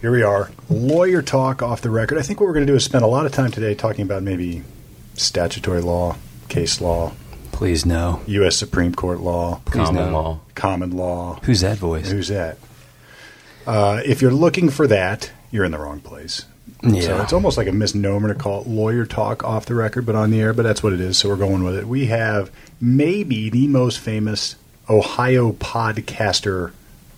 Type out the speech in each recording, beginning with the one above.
Here we are, lawyer talk off the record. I think what we're going to do is spend a lot of time today talking about maybe statutory law, case law, Please no. U.S. Supreme Court law, Please Common no. law. common law. Who's that voice? Who's that? Uh, if you're looking for that, you're in the wrong place. So Yeah. it's almost like a misnomer to call it lawyer talk off the record, but on the air. But that's what it is. So we're going with it. We have maybe the most famous Ohio podcaster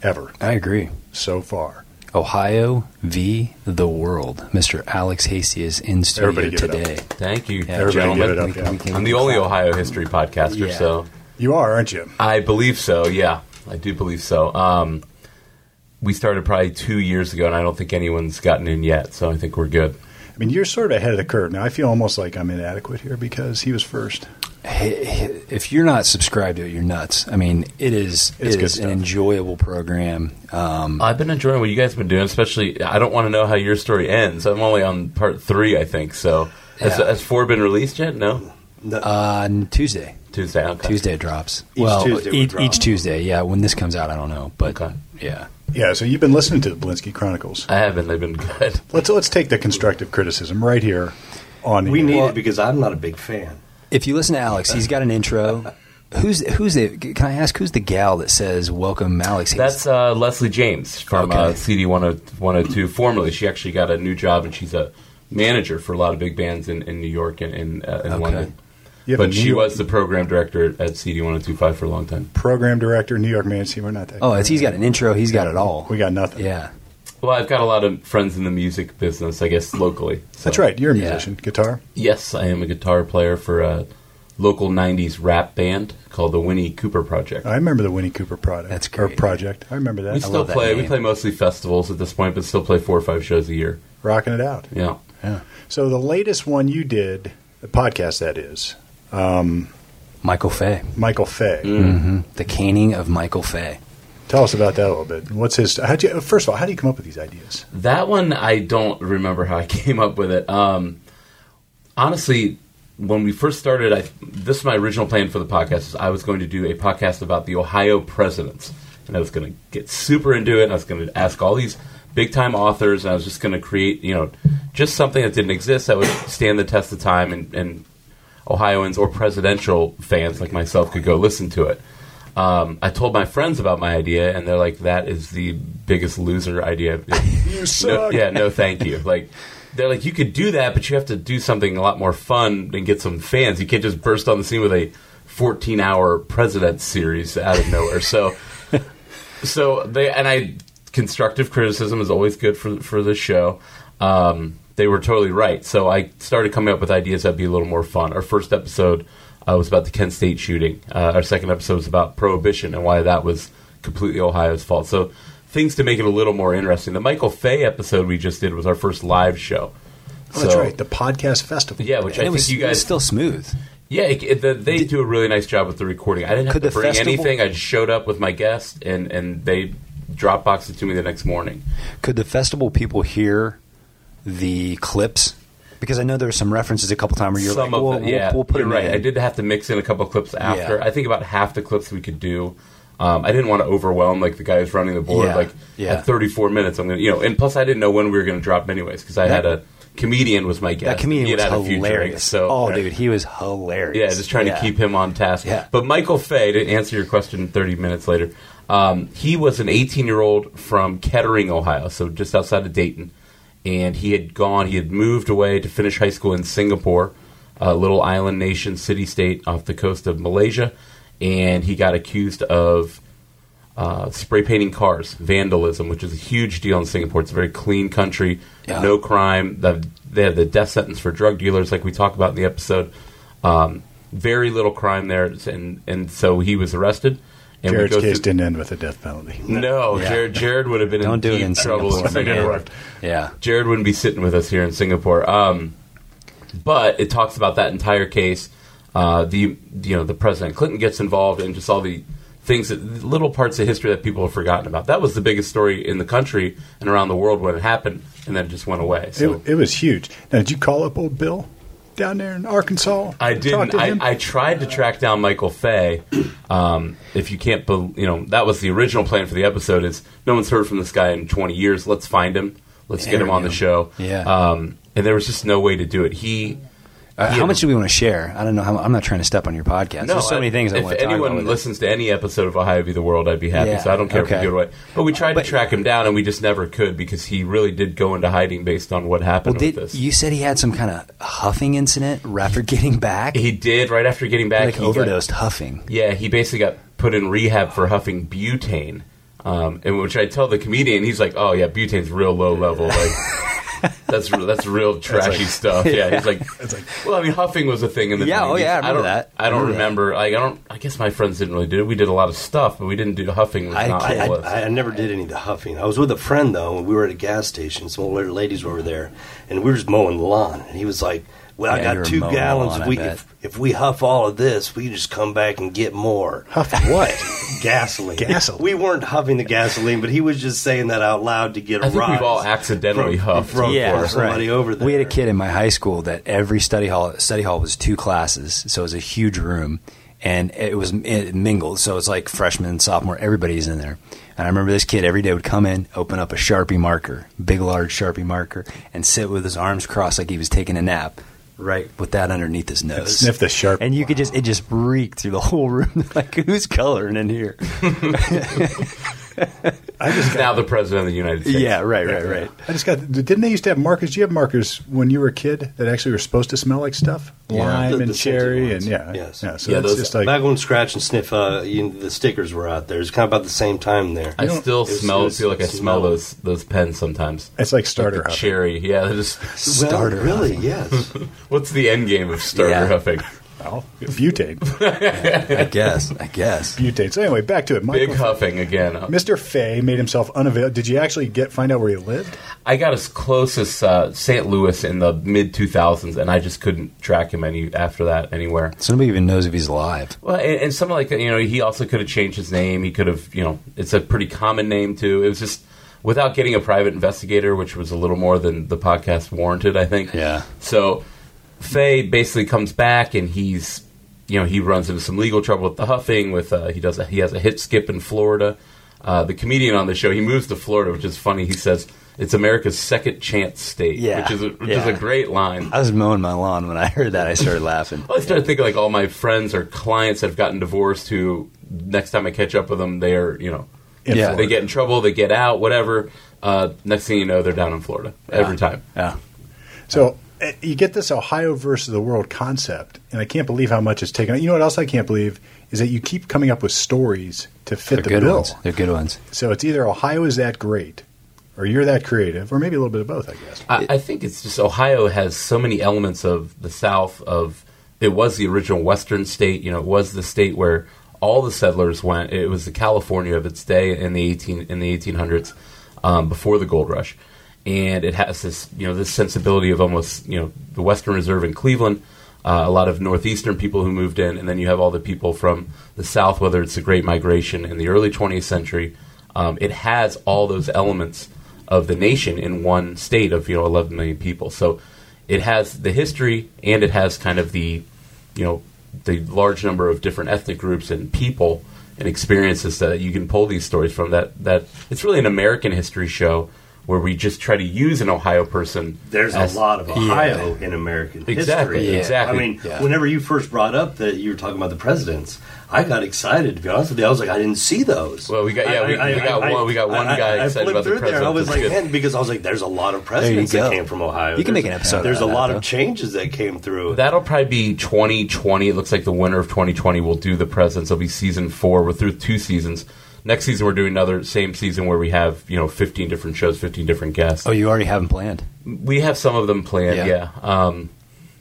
ever I agree. so far. Ohio v. the world. Mr. Alex Hasty is in studio Everybody give it up. today. Thank you, Yeah, Everybody gentlemen. give it up, we yeah. we can- I'm the only Ohio history podcaster, Yeah. so You are, aren't you? I believe so. Yeah, I do believe so. Um, we started probably two years ago, and I don't think anyone's gotten in yet. So I think we're good. I mean, you're sort of ahead of the curve. Now, I feel almost like I'm inadequate here because he was first. Hey, hey, If you're not subscribed to it, you're nuts. I mean, it is, It's it good is an enjoyable program. Um, I've been enjoying what you guys have been doing. Especially, I don't want to know how your story ends. I'm only on part three, I think. So has, Yeah. has four been released yet? No, uh, Tuesday. Tuesday. Okay. Tuesday it drops. Each well, Tuesday we each, drop. each Tuesday. Yeah, when this comes out, I don't know, but Okay. yeah. Yeah, so you've been listening to the Polinski Chronicles. I haven't. They've been good. Let's let's take the constructive criticism right here on We air. need Well- it because I'm not a big fan. If you listen to Alex, he's got an intro. Who's who's the? Can I ask who's the gal that says "Welcome, Alex"? Hasty"? That's uh, Leslie James from Okay. uh, CD 102. Formerly, she actually got a new job, and she's a manager for a lot of big bands in, in New York and in, uh, in Okay. London. You have a But she York was the program director at CD 1025 for a long time. program director, New York Man. See, we're not that. Oh, it's, he's got an intro. He's got it all. we got nothing. Yeah. Well, I've got a lot of friends in the music business, I guess, locally. So- That's right. You're a Yeah. musician, guitar. Yes, I am a guitar player for a local 90s rap band called the Winnie Cooper Project. I remember the Winnie Cooper product. That's Or project. I remember that. we still love that play. We play mostly festivals at this point, but still play four or five shows a year. Rocking it out. Yeah. Yeah. So the latest one you did, the podcast that is, Michael Fay. Michael Fay. hmm The caning of Michael Fay. Tell us about that a little bit. What's his? How'd you, first of all, how do you come up with these ideas? That one, I don't remember how I came up with it. Um, honestly, when we first started, I, this is my original plan for the podcast. Is I was going to do a podcast about the Ohio presidents, and I was going to get super into it. And I was going to ask all these big time authors, and I was just going to create, you know, just something that didn't exist that would stand the test of time, and, and Ohioans or presidential fans like myself could go listen to it. Um, I told my friends about my idea, and they're like, "That is the biggest loser idea." You No, suck. yeah, no, thank you. Like they're like, you could do that, but you have to do something a lot more fun and get some fans. You can't just burst on the scene with a 14-hour president series out of nowhere. So, so they and I constructive criticism is always good for for the show. Um, they were totally right. So I started coming up with ideas that'd be a little more fun. Our first episode uh, was about the Kent State shooting. Uh, our second episode was about prohibition and why that was completely Ohio's fault. So things to make it a little more interesting. The Michael Fay episode we just did was our first live show. Oh, that's right. The podcast festival. Yeah, which And I it think was, you it was guys still smooth. yeah, it, it, the, they do a really nice job with the recording. I didn't have to bring festival- anything. I just showed up with my guest, and, and they Dropboxed it to me the next morning. Could the festival people hear the clips? Because I know there were some references a couple times where you're Some like, well, it, yeah, we'll, we'll put you're it right. in. I did have to mix in a couple clips after. Yeah. I think about half the clips we could do. Um, I didn't want to overwhelm like the guy who's running the board. Yeah, Like yeah. at 34 minutes, I'm gonna you know. And plus, I didn't know when we were going to drop anyways because I That- had a comedian was my guest. That comedian He was a drinks, hilarious. so oh, dude, he was hilarious. Yeah, just trying to keep him on task. Yeah. But Michael Fay, to answer your question 30 minutes later, um, he was an 18 year old from Kettering, Ohio, so just outside of Dayton. And he had gone, he had moved away to finish high school in Singapore, a little island nation, city state off the coast of Malaysia. And he got accused of uh, spray painting cars, vandalism, which is a huge deal in Singapore. It's a very clean country, Yeah. no crime. The, they have the death sentence for drug dealers, like we talk about in the episode. Um, very little crime there, and and so he was arrested. And Jared's case through- didn't end with a death penalty. No, Yeah. Jared, Jared would have been Don't in do it deep in trouble Singapore. in Singapore. Yeah. Jared wouldn't be sitting with us here in Singapore. Um, but it talks about that entire case. Uh, the you know the President Clinton gets involved and just all the things that little parts of history that people have forgotten about. That was the biggest story in the country and around the world when it happened, and then it just went away. So It, it was huge. Now, did you call up old Bill down there in Arkansas? I didn't. I. I tried to track down Michael Fay. Um, if you can't, bel you know, that was the original plan for the episode. Is no one's heard from this guy in 20 years. Let's find him. Let's get him on the show. Yeah. Um, and there was just no way to do it. He. Uh, how much do we want to share? I don't know. How, I'm not trying to step on your podcast. There's so I- many things I if want to talk anyone about. with it. listens to any episode of Ohio v. the World, I'd be happy. Yeah, So I don't care if okay. we give it away. But we tried But- to track him down, and we just never could because he really did go into hiding based on what happened Well, with this. you said he had some kind of huffing incident after getting back? he did right after getting back. like he got- overdosed huffing. Yeah, he basically got put in rehab for huffing butane. Um, and which I tell the comedian, he's like, "Oh yeah, butane's real low level. Like that's that's real trashy stuff." Yeah, he's like, "Well, I mean, huffing was a thing in the Yeah, oh, yeah, I remember don't, that. I don't Remember remember. Like, I don't. I guess my friends didn't really do it. We did a lot of stuff, but we didn't do huffing. Was I- not I- on the list. I, I never did any of the huffing. I was with a friend though, and we were at a gas station. Some older ladies were over there, and we were just mowing the lawn. And he was like, "Well, Yeah, I got two gallons. lawn, if we if, if we huff all of this, we can just come back and get more Huff what? gasoline. Gasoline. We weren't huffing the gasoline, but he was just saying that out loud to get a I think we've all accidentally from, huffed from, Yeah, from right. somebody over there. We had a kid in my high school that every study hall study hall was two classes, so it was a huge room, and it was it mingled. So it's like freshman, and sophomore, everybody's in there. And I remember this kid every day would come in, open up a sharpie marker, big large sharpie marker, and sit with his arms crossed like he was taking a nap, right with that underneath his nose. Sniff the sharp. And you could just it just reeked through the whole room. like who's coloring in here? I just got, now the president of the United States. yeah, right, right, right. I just got. Didn't they used to have markers? Do you have markers when you were a kid that actually were supposed to smell like stuff, Yeah. lime The- and the scented cherry, and yeah, Yes. yeah. So Yeah, that's those- just like Back when Scratch and Sniff, uh, you, the stickers were out there. It's kind of about the same time there. I still It was- smell. it was- feel like I it smell those those pens sometimes. it's like starter Like the cherry. Yeah, they're just Well, Starter really? huffing. Yes. what's the end game of starter Yeah. huffing? Well, butane, I guess, I guess. butane. So anyway, back to it. Big Michael- huffing again. Mr. Fay made himself unavailable. Did you actually get find out where he lived? I got as close as uh, St. Louis in the mid 2000s, and I just couldn't track him any after that anywhere. So nobody even knows if he's alive. Well, and, and something like that, you know, he also could have changed his name. He could have, you know, it's a pretty common name too. It was just without getting a private investigator, which was a little more than the podcast warranted, I think. Yeah. So Fay basically comes back and he's, you know, he runs into some legal trouble with the huffing. With uh, he does a, he has a hit skip in Florida. Uh, the comedian on the show he moves to Florida, which is funny. He says it's America's second chance state, Yeah. which is a, which is a great line. I was mowing my lawn when I heard that. I started laughing. Well, I started thinking like all my friends or clients that have gotten divorced who next time I catch up with them, they're you know In Yeah. They get in trouble, they get out, whatever. Uh, next thing you know, they're down in Florida every time. Yeah. So uh, you get this Ohio versus the world concept, and I can't believe how much it's taken. You know what else I can't believe is that you keep coming up with stories to fit They're the good bill. ones. They're good ones. So it's either Ohio is that great, or you're that creative, or maybe a little bit of both. I guess. I, I think it's just Ohio has so many elements of the South. Of it was the original Western state. You know, it was the state where all the settlers went. It was the California of its day in the eighteen in the eighteen hundreds, um, before the gold rush, and it has this you know this sensibility of almost you know the Western Reserve in Cleveland. Uh, a lot of northeastern people who moved in, and then you have all the people from the South. Whether it's the Great Migration in the early 20th century, um, it has all those elements of the nation in one state of you know 11 million people. So it has the history and it has kind of the you know the large number of different ethnic groups and people and experiences that you can pull these stories from. That that it's really an American history show where we just try to use an Ohio person. There's as- a lot of Ohio in American Exactly, history. exactly. I mean, Yeah. whenever you first brought up that you were talking about the presidents, I got excited. To be honest with you, I was like, I didn't see those. Well, we got- yeah, we- we got one- we got one I- guy I, excited flipped about the through there. I was like, man, because I was like, there's a lot of presidents that came from Ohio. You can There's- make an episode There's out of a that, lot though. of changes that came through. That'll probably be 2020. It looks like the winter of 2020 will do the presidents. It'll be season four. We're through two seasons. Next season, we're doing another same season where we have you know 15 different shows, 15 different guests. Oh, you already have them planned. We have some of them planned. Yeah. Yeah. Um,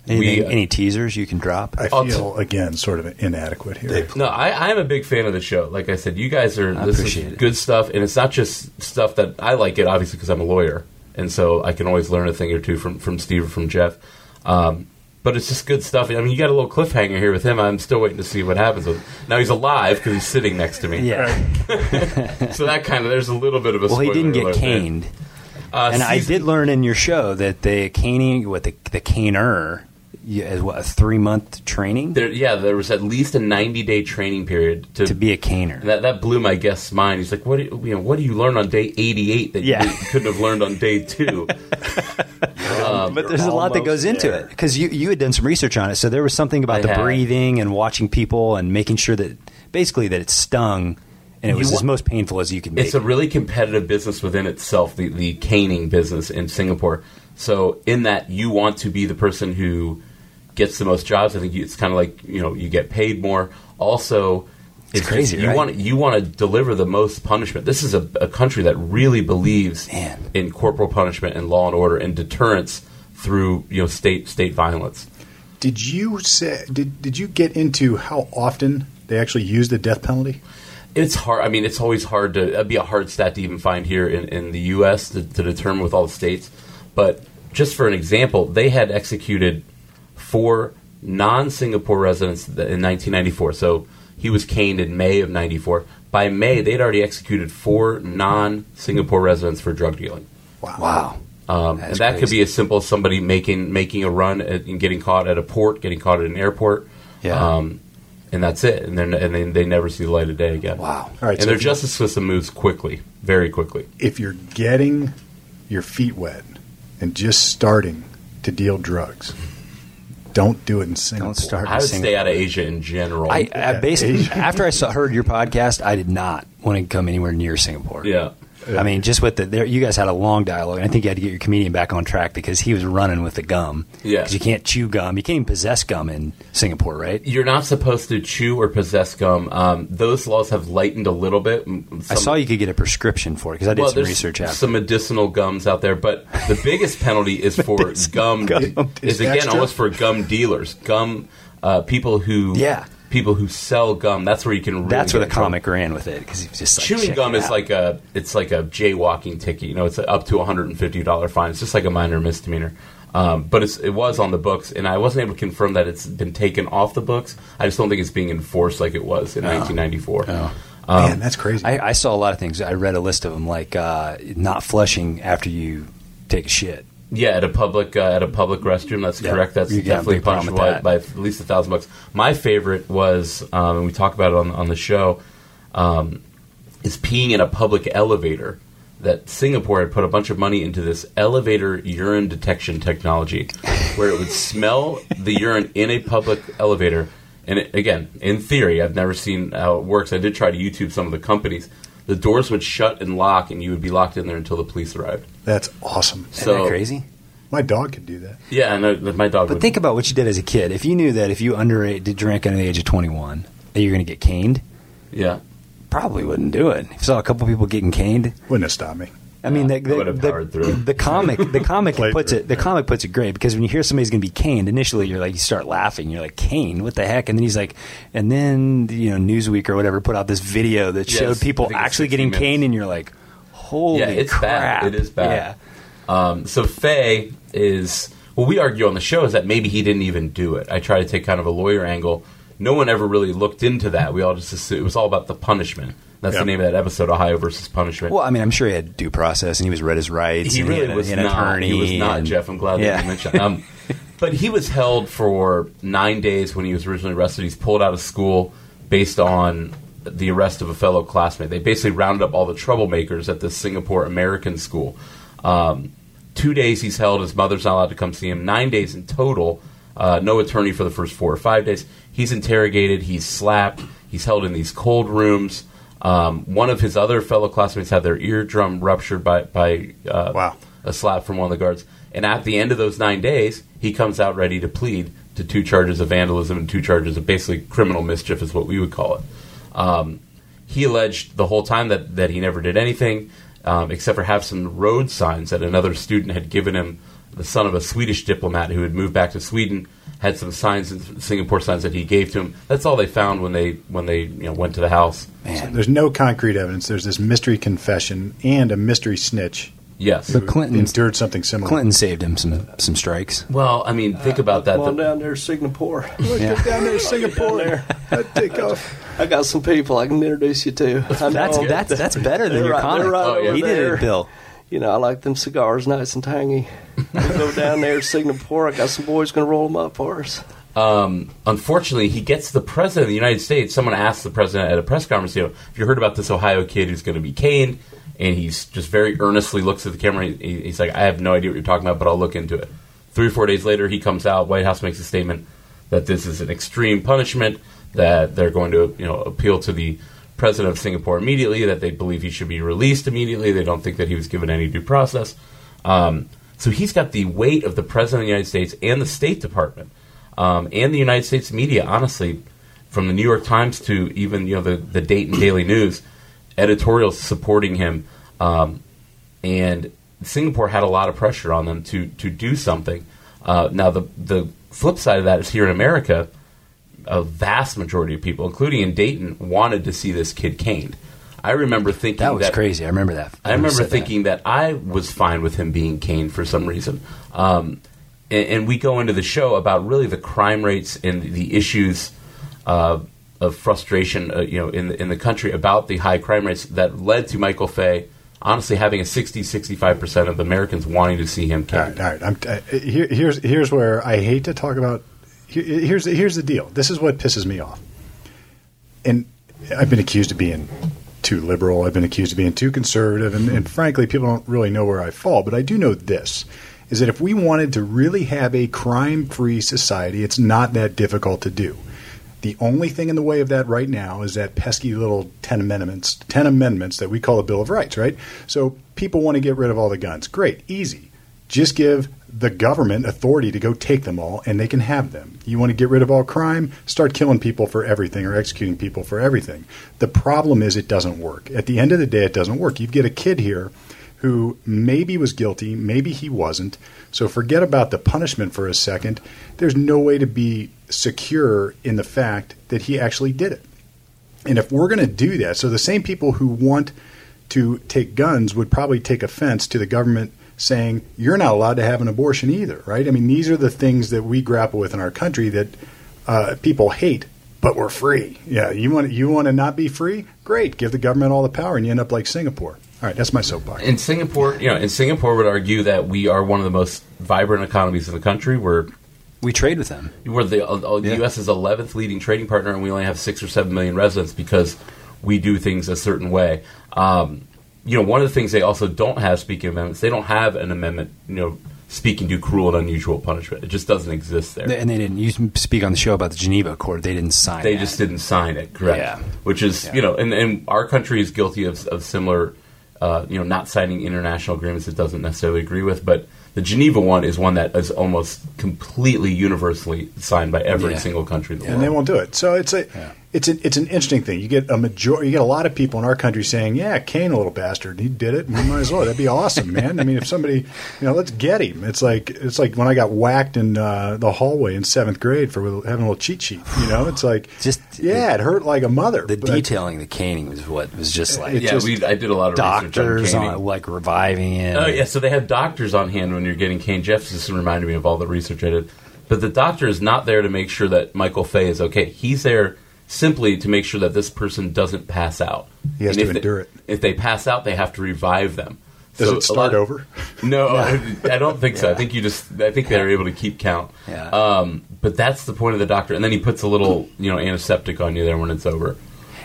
Anything, we, any teasers you can drop? I I'll feel again sort of inadequate here. No, I, I am a big fan of the show. Like I said, you guys are I this appreciate is it. good stuff, and it's not just stuff that I like it. Obviously, because I'm a lawyer, and so I can always learn a thing or two from from Steve or from Jeff. Um, but it's just good stuff. I mean, you got a little cliffhanger here with him. I'm still waiting to see what happens with. Now he's alive because he's sitting next to me. yeah. So that kind of there's a little bit of a. Well, he didn't get alert caned. Uh, and I did learn in your show that the caning, what the, the caner, you, as what a three month training There, yeah, there was at least a 90 day training period to, to be a caner. That that blew my guest's mind. He's like, "What do you, you know? What do you learn on day 88 that Yeah. you couldn't have learned on day two? but there's a lot that goes almost into it because you you had done some research on it. So there was something about I the had. breathing and watching people and making sure that basically that it stung and it was wa- as most painful as you could make. It's a really competitive business within itself, the, the caning business in Singapore. So, in that, you want to be the person who gets the most jobs. I think it's kind of like you know you get paid more. Also, It's crazy, you right? want you want to deliver the most punishment. This is a, a country that really believes Man. in corporal punishment and law and order and deterrence through you know state state violence. Did you say? Did Did you get into how often they actually use the death penalty? It's hard. I mean, it's always hard to. That'd be a hard stat to even find here in, in the U.S. To, to determine with all the states. But just for an example, they had executed four non-Singapore residents in 1994. So he was caned in May of '94. By May, they'd already executed four non-Singapore residents for drug dealing. wow. Um, and That's that could be as simple as somebody making making a run at, and getting caught at a port, getting caught at an airport. Yeah. Um, and that's it. And then and then they never see the light of day again. Wow. All right, and so their justice system moves quickly, very quickly. If you're getting your feet wet and just starting to deal drugs, don't do it in Singapore. Don't start. I would Singapore. stay out of Asia in general. I, I basically after I saw, heard your podcast, I did not want to come anywhere near Singapore. yeah. I mean, just with the there, you guys had a long dialogue, and I think you had to get your comedian back on track because he was running with the gum. Yeah. because you can't chew gum, you can't even possess gum in Singapore, right? You're not supposed to chew or possess gum. Um, those laws have lightened a little bit. M- I some- saw you could get a prescription for it because I did well, some research after. some medicinal gums out there, but the biggest penalty is for gum. gum. Is Is again extra? almost for gum dealers, gum uh, people who Yeah. People who sell gum. That's where you can. Really That's where the in trouble. comic ran with it because he was just like, Chewing gum is out. like a it's like a jaywalking ticket. You know, it's up to a hundred and fifty dollar fine. It's just like a minor misdemeanor. Um, but it's, it was on the books, and I wasn't able to confirm that it's been taken off the books. I just don't think it's being enforced like it was in 1994. Oh. Man, that's crazy. I, I saw a lot of things. I read a list of them, like uh, not flushing after you take a shit. Yeah, at a public uh, at a public restroom. That's Yeah. correct. That's You definitely punishable by, by at least a thousand bucks. My favorite was, um, and we talk about it on on the show, um, is peeing in a public elevator. That Singapore had put a bunch of money into this elevator urine detection technology, where it would smell the urine in a public elevator. And it, again, in theory, I've never seen how it works. I did try to YouTube some of the companies. The doors would shut and lock, and you would be locked in there until the police arrived. that's awesome. Isn't So that crazy? My dog could do that. Yeah, and uh, my dog. But would, think about what you did as a kid. If you knew that if you underage did drink under the age of 21, that you're going to get caned, yeah. probably wouldn't do it. If you saw a couple people getting caned, Wouldn't have stopped me. I mean, the, the, the- the comic, the comic puts through it. The comic puts it great because when you hear somebody's going to be caned, initially you're like, you start laughing. You're like, cane? What the heck? And then he's like, and then you know, Newsweek or whatever put out this video that Yes, showed people actually getting minutes. caned, and you're like, holy yeah, it's crap! bad. It is bad. Yeah. Um, so Fay is well. We argue on the show is that maybe he didn't even do it. I try to take kind of a lawyer angle. No one ever really looked into that. We all just assumed, it was all about the punishment. That's Yeah. the name of that episode, Ohio versus punishment. Well, I mean, I'm sure he had due process, and he was read his rights. he and really had a- was he had an not. attorney. He was not, and- Jeff. I'm glad Yeah. that you mentioned. Um, but he was held for nine days when he was originally arrested. He's pulled out of school based on the arrest of a fellow classmate. They basically rounded up all the troublemakers at the Singapore American School. Um, two days he's held. His mother's not allowed to come see him. Nine days in total. Uh, no attorney for the first four or five days. He's interrogated. He's slapped. He's held in these cold rooms. Um, one of his other fellow classmates had their eardrum ruptured by by uh, Wow. a slap from one of the guards. And at the end of those nine days, he comes out ready to plead to two charges of vandalism and two charges of basically criminal mischief, is what we would call it. Um, he alleged the whole time that, that he never did anything, um, except for have some road signs that another student had given him, the son of a Swedish diplomat who had moved back to Sweden, had some signs, Singapore signs that he gave to him. That's all they found when they when they you know went to the house. Man, There's no concrete evidence. There's this mystery confession and a mystery snitch. Yes. But Clinton's endured something similar. Clinton saved him some some strikes. Well, I mean, think uh, about that. Come on The- down there, Singapore. Look, Yeah. get down there, Singapore. there. I'd take off. I got some people I can introduce you to. I That's know. that's that's better than your right- comic. they're right Oh, yeah. over he did it, Bill. You know, I like them cigars, nice and tangy. We'll go down there to Singapore. I got some boys going to roll them up for us. um, unfortunately, he gets the president of the United States. Someone asked the president at a press conference, you know, have you heard about this Ohio kid who's going to be caned? And he's just very earnestly looks at the camera. He, he's like, I have no idea what you're talking about, but I'll look into it. Three or four days later, he comes out. White House makes a statement that this is an extreme punishment. That they're going to, you know, appeal to the president of Singapore immediately. That they believe he should be released immediately. They don't think that he was given any due process. Um, so he's got the weight of the president of the United States and the State Department um, and the United States media, honestly, from the New York Times to even you know the the Dayton Daily News, editorials supporting him, um, and Singapore had a lot of pressure on them to to do something. Uh, now the the flip side of that is here in America, a vast majority of people, including in Dayton, wanted to see this kid caned. I remember thinking That was crazy. I remember that. I when you remember said that. thinking that. I was fine with him being caned for some reason. Um, and, and we go into the show about really the crime rates and the issues uh, of frustration, uh, you know, in the, in the country about the high crime rates that led to Michael Fay honestly having a 60, 65 percent of Americans wanting to see him All caned. right, all right. I'm, uh, here, here's here's where I hate to talk about. Here, here's here's the deal. This is what pisses me off. And I've been accused of being too liberal. I've been accused of being too conservative, and, and frankly, people don't really know where I fall. But I do know this: is that if we wanted to really have a crime-free society, it's not that difficult to do. The only thing in the way of that right now is that pesky little 10 amendments, 10 amendments that we call a Bill of Rights, right? So people want to get rid of all the guns. Great, easy. Just give the government authority to go take them all and they can have them. You want to get rid of all crime? Start killing people for everything or executing people for everything. The problem is it doesn't work. At the end of the day, it doesn't work. You get a kid here who maybe was guilty, maybe he wasn't. So forget about the punishment for a second. There's no way to be secure in the fact that he actually did it. And if we're going to do that, so the same people who want to take guns would probably take offense to the government saying you're not allowed to have an abortion either, right? I mean, these are the things that we grapple with in our country that uh, people hate, but we're free. Yeah, you want you want to not be free? Great, give the government all the power, and you end up like Singapore. All right, that's my soapbox. In Singapore, you know, in Singapore would argue that we are one of the most vibrant economies in the country. We're we trade with them. We're the uh, the Yeah. U.S.'s 11th leading trading partner, and we only have six or seven million residents because we do things a certain way. Um, you know, one of the things they also don't have, speaking amendments, they don't have an amendment, you know, speaking to cruel and unusual punishment. It just doesn't exist there. And they didn't. You speak on the show about the Geneva Accord. They didn't sign. It. They that. just didn't sign it, correct? Yeah. Which is, Yeah. you know, and, and our country is guilty of, of similar, uh, you know, not signing international agreements it doesn't necessarily agree with. But the Geneva one is one that is almost completely universally signed by every Yeah. single country in the and world. they won't do it. So it's a Yeah. It's an it's an interesting thing. You get a major you get a lot of people in our country saying, "Yeah, Cane, a little bastard, he did it. We might as well. That'd be awesome, man. I mean, if somebody, you know, let's get him. It's like it's like when I got whacked in uh, the hallway in seventh grade for having a little cheat sheet. You know, it's like Just- yeah, it hurt like a mother. The detailing, the caning was what was just like yeah, just- we, I did a lot of research doctors on on, caning. like reviving it. Oh yeah, so they have doctors on hand when you're getting cane. Jeff just reminded me of all the research I did. But the doctor is not there to make sure that Michael Fay is okay. He's there simply to make sure that this person doesn't pass out. He has And to if they- endure it. If they pass out, they have to revive them. Does So it start lot- over? No, I, I don't think so. I think you just. I think they're able to keep count. Yeah. Um, but that's the point of the doctor, and then he puts a little, you know, antiseptic on you there when it's over.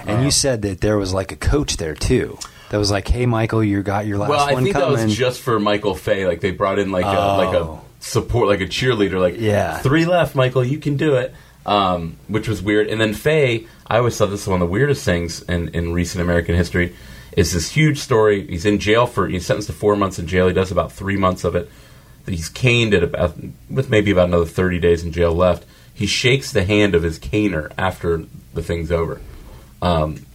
And you said that there was like a coach there too. That was like, "Hey, Michael, you got your last Well, I one think coming." that was just for Michael Fay. Like they brought in like a like a Oh. support, like a cheerleader. Like Yeah. three left, Michael, you can do it. Um, which was weird. And then Fay, I always thought this was one of the weirdest things in, in recent American history. Is this huge story? He's in jail for he's sentenced to four months in jail. He does about three months of it. He's caned at about with maybe about another thirty days in jail left. He shakes the hand of his caner after the thing's over. Um,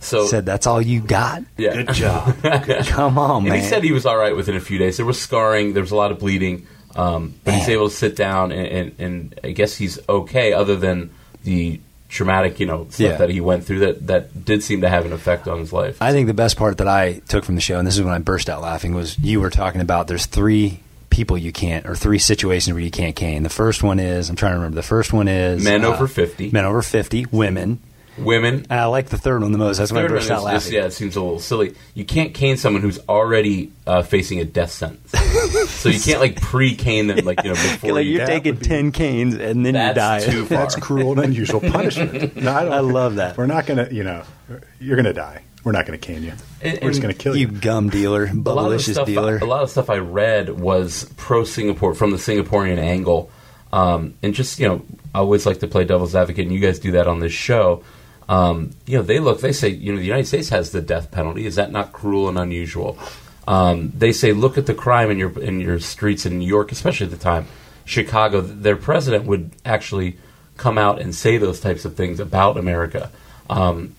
so said, "That's all you got? yeah. Good job. Come on, And man." he said he was all right within a few days. There was scarring. There was a lot of bleeding. Um, but he's able to sit down, and, and, and I guess he's okay, other than the traumatic, you know, stuff Yeah. that he went through that, that did seem to have an effect on his life. I think the best part that I took from the show, and this is when I burst out laughing, was you were talking about there's three people you can't, or three situations where you can't cane. The first one is I'm trying to remember. The first one is Men uh, over 50. men over fifty, women, women. And I like the third one the most. That's when I Third burst out laughing. just, yeah, it seems a little silly. You can't cane someone who's already uh, facing a death sentence. so you can't like pre-cane them like you know before like you. you're that taking be- ten canes and then you That's die. too far. That's cruel and unusual punishment. No, I, don't, I love that. We're not going to, you know, you're going to die. We're not going to cane you. And- We're just going to kill you you. gum dealer, a lot of bubblicious stuff, dealer. A lot of stuff I read was pro Singapore from the Singaporean angle, um, and just you know, I always like to play devil's advocate, and you guys do that on this show. Um, you know, they look, they say, you know, the United States has the death penalty. Is that not cruel and unusual? Um, they say, look at the crime in your in your streets in New York, especially at the time, Chicago. Their president would actually come out and say those types of things about America. Um,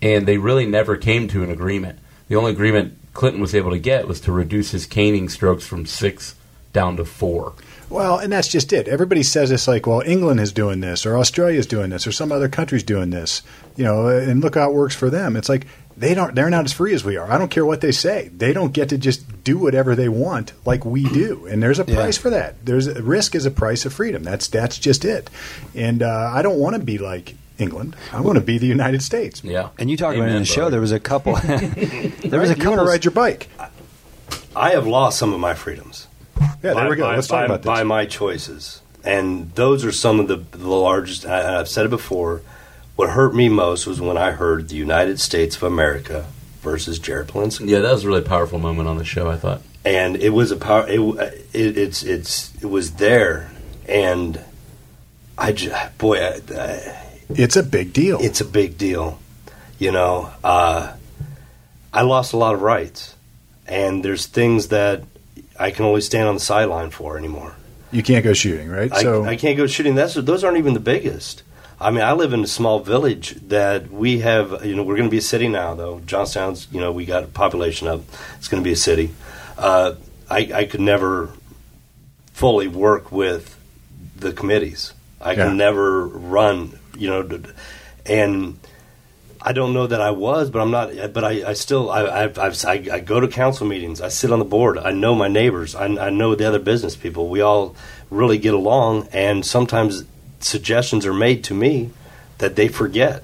and they really never came to an agreement. The only agreement Clinton was able to get was to reduce his caning strokes from six down to four. Well, and that's just it. Everybody says it's like, well, England is doing this, or Australia is doing this, or some other country's doing this, you know, and look how it works for them. It's like they don't, they're not as free as we are. I don't care what they say. They don't get to just do whatever they want like we do, and there's a Yeah. price for that. There's a risk is a price of freedom. That's that's just it. And uh, I don't want to be like England. I want to be the United States. Yeah. and you talked about it in Amen, the show. There was a couple. there was a couple. to ride your bike? I have lost some of my freedoms. Yeah, there by, we go. Let's talk by- about this. By my choices, and those are some of the, the largest. I, I've said it before. What hurt me most was when I heard the United States of America versus Jared Polinski, Yeah, that was a really powerful moment on the show, I thought. and it was a power. It, it, it's it's it was there, and I just boy, I, I, it's a big deal. it's a big deal. You know, uh, I lost a lot of rights, and there's things that I can only stand on the sideline for anymore. you can't go shooting, right? I, so I can't go shooting. That's those aren't even the biggest. I mean, I live in a small village that we have. You know, we're going to be a city now, though. Johnstown's. You know, we got a population up. It's going to be a city. Uh, I, I could never fully work with the committees. I Yeah. can never run. You know, and I don't know that I was, but I'm not. But I, I still, I, I've, I, I go to council meetings. I sit on the board. I know my neighbors. I, I know the other business people. We all really get along, and sometimes suggestions are made to me that they forget.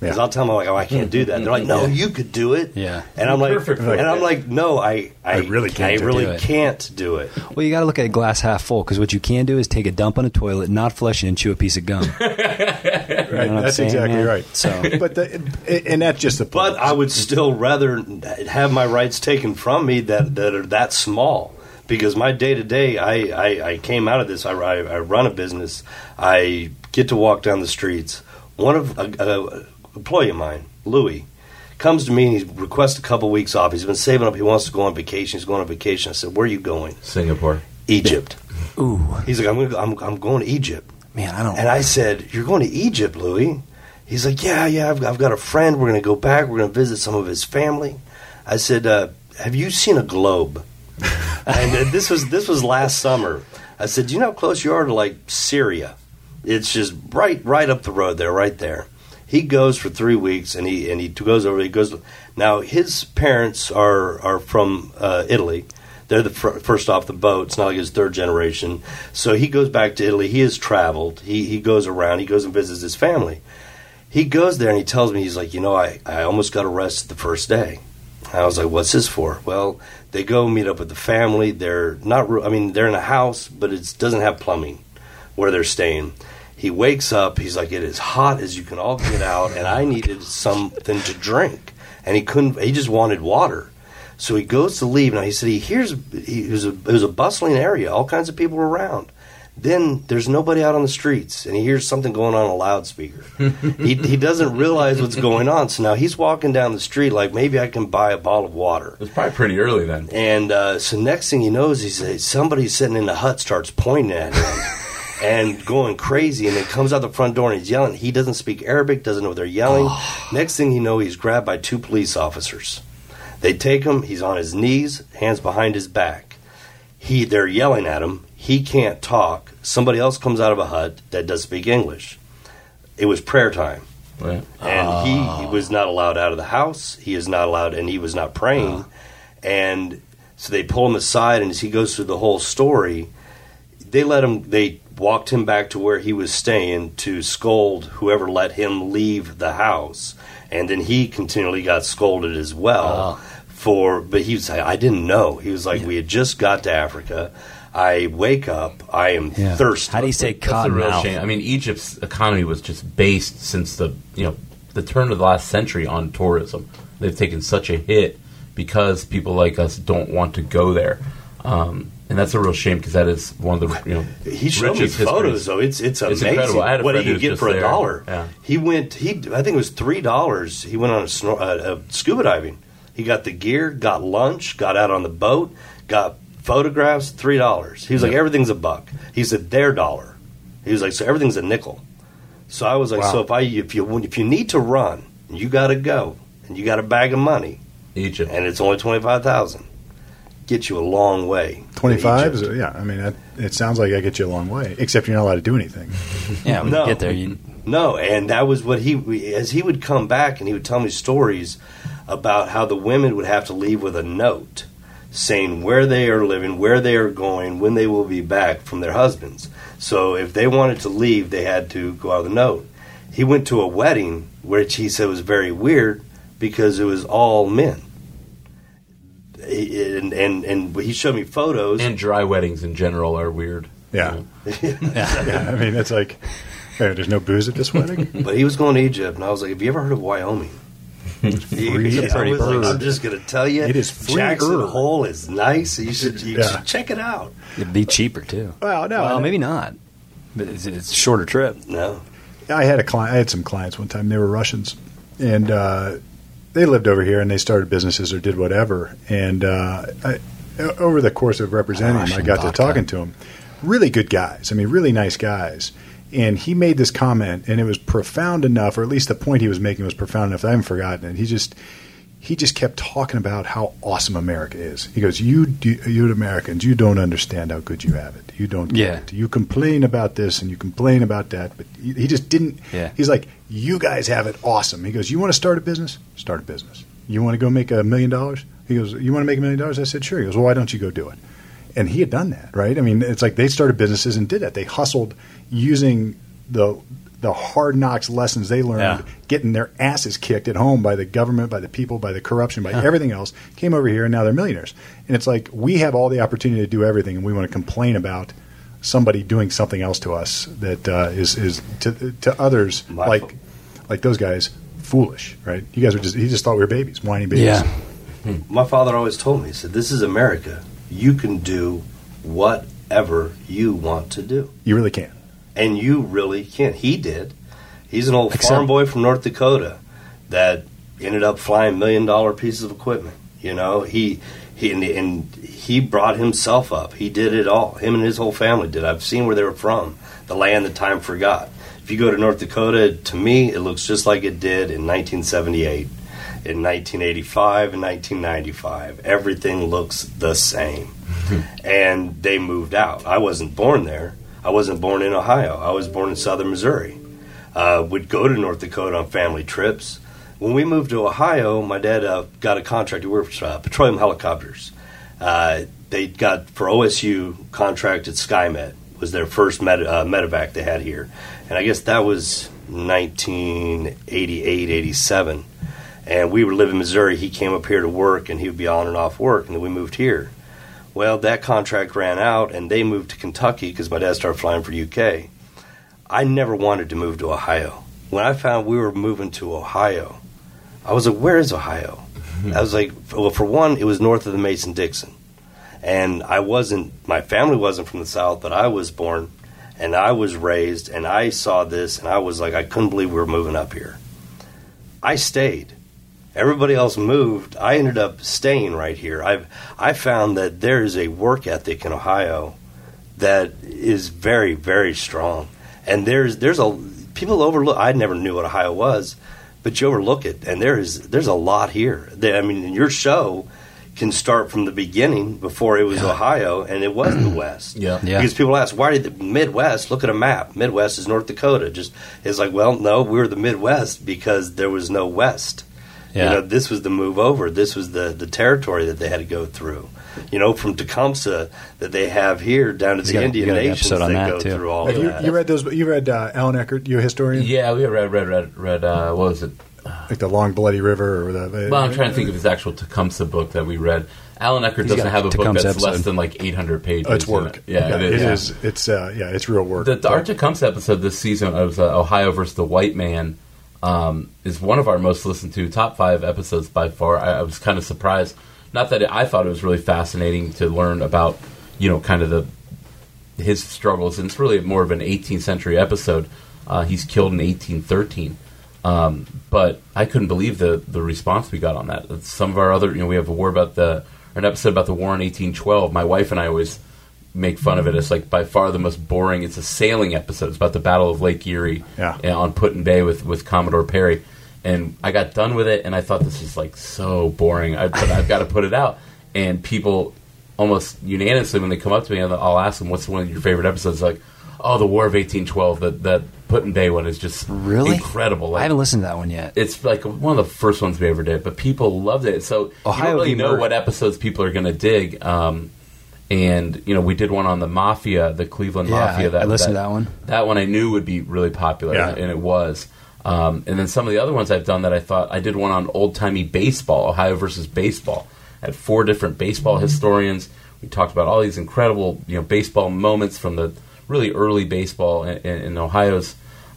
Because Yeah. I'll tell them like, "Oh, I can't do that." They're like, "No, you could do it." Yeah. and I'm like, Perfect and I'm like, "No, I, I, I really can't I do really it." can't do it." Well, you got to look at a glass half full because what you can do is take a dump on a toilet, not flush it, and chew a piece of gum. right, what I'm that's saying, exactly man? right. So- but the, and that's just the point. But I would still rather have my rights taken from me that, that are that small. Because my day to day, I I I came out of this. I, I, I run a business. I get to walk down the streets. One of a, a employee of mine, Louis, comes to me and he requests a couple weeks off. He's been saving up. He wants to go on vacation. He's going on vacation. I said, "Where are you going?" Singapore. Egypt. Ooh, He's like, "I'm gonna, go- I'm I'm going to Egypt." man, I don't. And I said, "You're going to Egypt, Louis?" He's like, "Yeah, yeah. I've, I've got a friend. We're going to go back. We're going to visit some of his family." I said, uh, "Have you seen a globe?" and uh, this was this was last summer. I said, "Do you know how close you are to like Syria? It's just right right up the road there, right there." He goes for three weeks, and he and he goes over. He goes now. His parents are are from uh, Italy. They're the fir- first off the boat. It's not like his third generation. So he goes back to Italy. He has traveled. He he goes around. He goes and visits his family. He goes there and he tells me he's like, you know, I, I almost got arrested the first day. I was like, what's this for? Well, they go meet up with the family. They're not. I mean, they're in a house, but it doesn't have plumbing where they're staying. He wakes up. He's like, it is hot as you can all get out, and I needed something to drink, and he couldn't. He just wanted water. So he goes to leave. Now he said he hears he, it, was a, it was a bustling area, all kinds of people were around. Then there's nobody out on the streets, and he hears something going on, a loudspeaker. he, he doesn't realize what's going on. So now he's walking down the street like maybe I can buy a bottle of water. It's probably pretty early then. And uh, so next thing he knows, he's somebody sitting in the hut starts pointing at him and going crazy, and then comes out the front door and he's yelling. He doesn't speak Arabic, doesn't know what they're yelling. Next thing you know, he's grabbed by two police officers. They take him. He's on his knees, hands behind his back. He they're yelling at him. He can't talk. Somebody else comes out of a hut that does speak English. It was prayer time Right. and he, he ah. was not allowed out of the house. He is not allowed, and he was not praying. Ah. And so they pull him aside, and as he goes through the whole story, they let him. They walked him back to where he was staying to scold whoever let him leave the house, and then he continually got scolded as well. Ah. For, but he was like, I didn't know. He was like, we had just got to Africa. I wake up, I am Yeah. thirsty. How do you say That's a real mouth? shame. I mean, Egypt's economy was just based since the you know the turn of the last century on tourism. They've taken such a hit because people like us don't want to go there, um, and that's a real shame because that is one of the you know He showed me photos histories. though. It's it's It's amazing incredible. I had a what friend he could get for a dollar. Yeah. He went. He I think it was three dollars. He went on a, snor- uh, a scuba diving. He got the gear, got lunch, got out on the boat, got photographs. Three dollars. He was like everything's a buck. He said their dollar. He was like so everything's a nickel. So I was like Wow. so if I if you if you need to run, you got to go, and you got a bag of money, Egypt. and it's only twenty five thousand. Get you a long way. 25? Egypt. Yeah, I mean, that, it sounds like I get you a long way, except you're not allowed to do anything. Yeah, when No. you get there, you, No, and that was what he as he would come back and he would tell me stories about how the women would have to leave with a note saying where they are living, where they are going, when they will be back from their husbands. So if they wanted to leave, they had to go out with a note. He went to a wedding which he said was very weird because it was all men. And and and he showed me photos. and dry weddings in general are weird. Yeah. You know? yeah, I mean, it's like, there's no booze at this wedding? But he was going to Egypt, and I was like, "Have you ever heard of Wyoming?" Free I pretty was like, bird. I'm just going to tell you, It is free Jackson herb. Hole is nice. You should, you Yeah. should check it out. it'd be cheaper too. Well, no. well, maybe not. But it's, it's a shorter trip. No, I had a client. I had some clients one time. They were Russians, and uh, they lived over here and they started businesses or did whatever. And uh, I, over the course of representing them, I Russian got to talking to them. Really good guys. I mean, really nice guys. And he made this comment, and it was profound enough, or at least the point he was making was profound enough that I haven't forgotten it. He just he just kept talking about how awesome America is. He goes, "You, do, you Americans, you don't understand how good you have it. You don't get Yeah. it. You complain about this and you complain about that, but he he just didn't. Yeah. He's like, you guys have it awesome. He goes, you want to start a business? Start a business. You want to go make a million dollars? He goes, you want to make a million dollars? I said, sure. He goes, well, why don't you go do it? And he had done that, right? I mean, it's like they started businesses and did that. They hustled using the the hard knocks lessons they learned, Yeah. getting their asses kicked at home by the government, by the people, by the corruption, by everything else. Came over here and now they're millionaires. And it's like we have all the opportunity to do everything, and we want to complain about somebody doing something else to us that uh, is is to to others My like fault. like those guys foolish, right? You guys are just he just thought we were babies, whiny babies. Yeah. my father always told me. He said, "This is America. You can do whatever you want to do, You really can. And you really can't. He did. He's an old Except- farm boy from North Dakota that ended up flying million dollar pieces of equipment. You know, he he and, and he brought himself up. He did it all. Him and his whole family did. I've seen where they were from, the land that time forgot. If you go to North Dakota, to me, it looks just like it did in 1978, in 1985, and 1995. Everything looks the same. and they moved out. I wasn't born there. I wasn't born in Ohio. I was born in southern Missouri. Uh, would go to North Dakota on family trips. When we moved to Ohio, my dad uh, got a contract to work for uh, Petroleum Helicopters. Uh, they got for OSU contracted SkyMed was their first med, uh, medevac they had here, and I guess that was 1988, 87. And we were living in Missouri. He came up here to work, and he would be on and off work, and then we moved here. Well, that contract ran out, and they moved to Kentucky because my dad started flying for UK. I never wanted to move to Ohio. When I found we were moving to Ohio, I was like, "Where is Ohio?" Mm-hmm. I was like, "Well, for one, it was north of the Mason Dixon, and I wasn't. My family wasn't from the South, but I was born, and I was raised, and I saw this, and I was like, I couldn't believe we were moving up here. I stayed. Everybody else moved. I ended up staying right here. I've I found that there is a work ethic in Ohio that is very very strong, and there's there's a people overlook. I never knew what Ohio was, but you overlook it, and there is there's a lot here. That, I mean, your show can start from the beginning before it was Ohio, and it was the West. Yeah. Yeah. Because people ask, why did the Midwest? Look at a map. Midwest is North Dakota. Just it's like, well, no, we're the Midwest because there was no West. Yeah. You know, this was the move over. This was the the territory that they had to go through. you know, from Tecumseh that they have here down to He's the got Indian you an nations episode on that that, go too. through all Have of you, that. you read those? You read uh, Allan Eckert, you a historian? Yeah, we read read read read. Uh, what was it? Like the Long Bloody River or the. Well, I'm trying to think of his actual Tecumseh book that we read. Allan Eckert doesn't got have a book Tecumseh that's less than like 800 pages. Oh, it's work. it. Yeah, it is. It is. It's uh, yeah, it's real work. The, the Art Tecumseh episode this season of uh, Ohio versus the White Man um, is one of our most listened to top five episodes by far. I, I was kind of surprised. Not that it, I thought it was really fascinating to learn about, you know, kind of the his struggles, and it's really more of an 18th century episode. Uh, he's killed in 1813. Um, but I couldn't believe the the response we got on that. Some of our other, you know, we have a war about the an episode about the war in 1812. My wife and I always make fun of it. It's like by far the most boring. It's a sailing episode. It's about the Battle of Lake Erie Yeah. uh, on Put in Bay with with Commodore Perry. And I got done with it, and I thought this is like so boring. I, but I've got to put it out. And people almost unanimously, when they come up to me, I'll I'll ask them, "What's one of your favorite episodes?" Like, "Oh, the War of 1812." That that Put in Bay one is just Really? incredible. Like, I haven't listened to that one yet. it's like one of the first ones we ever did, but people loved it. So you don't really v. know what episodes people are going to dig. Um, and you know, we did one on the mafia, the Cleveland Yeah, mafia. I- That I listened to that one. That one I knew would be really popular, Yeah. and it was. Um, and then some of the other ones I've done that I thought I did one on old timey baseball, Ohio versus baseball. I had four different baseball historians. We talked about all these incredible, you know, baseball moments from the really early baseball in, in, in Ohio's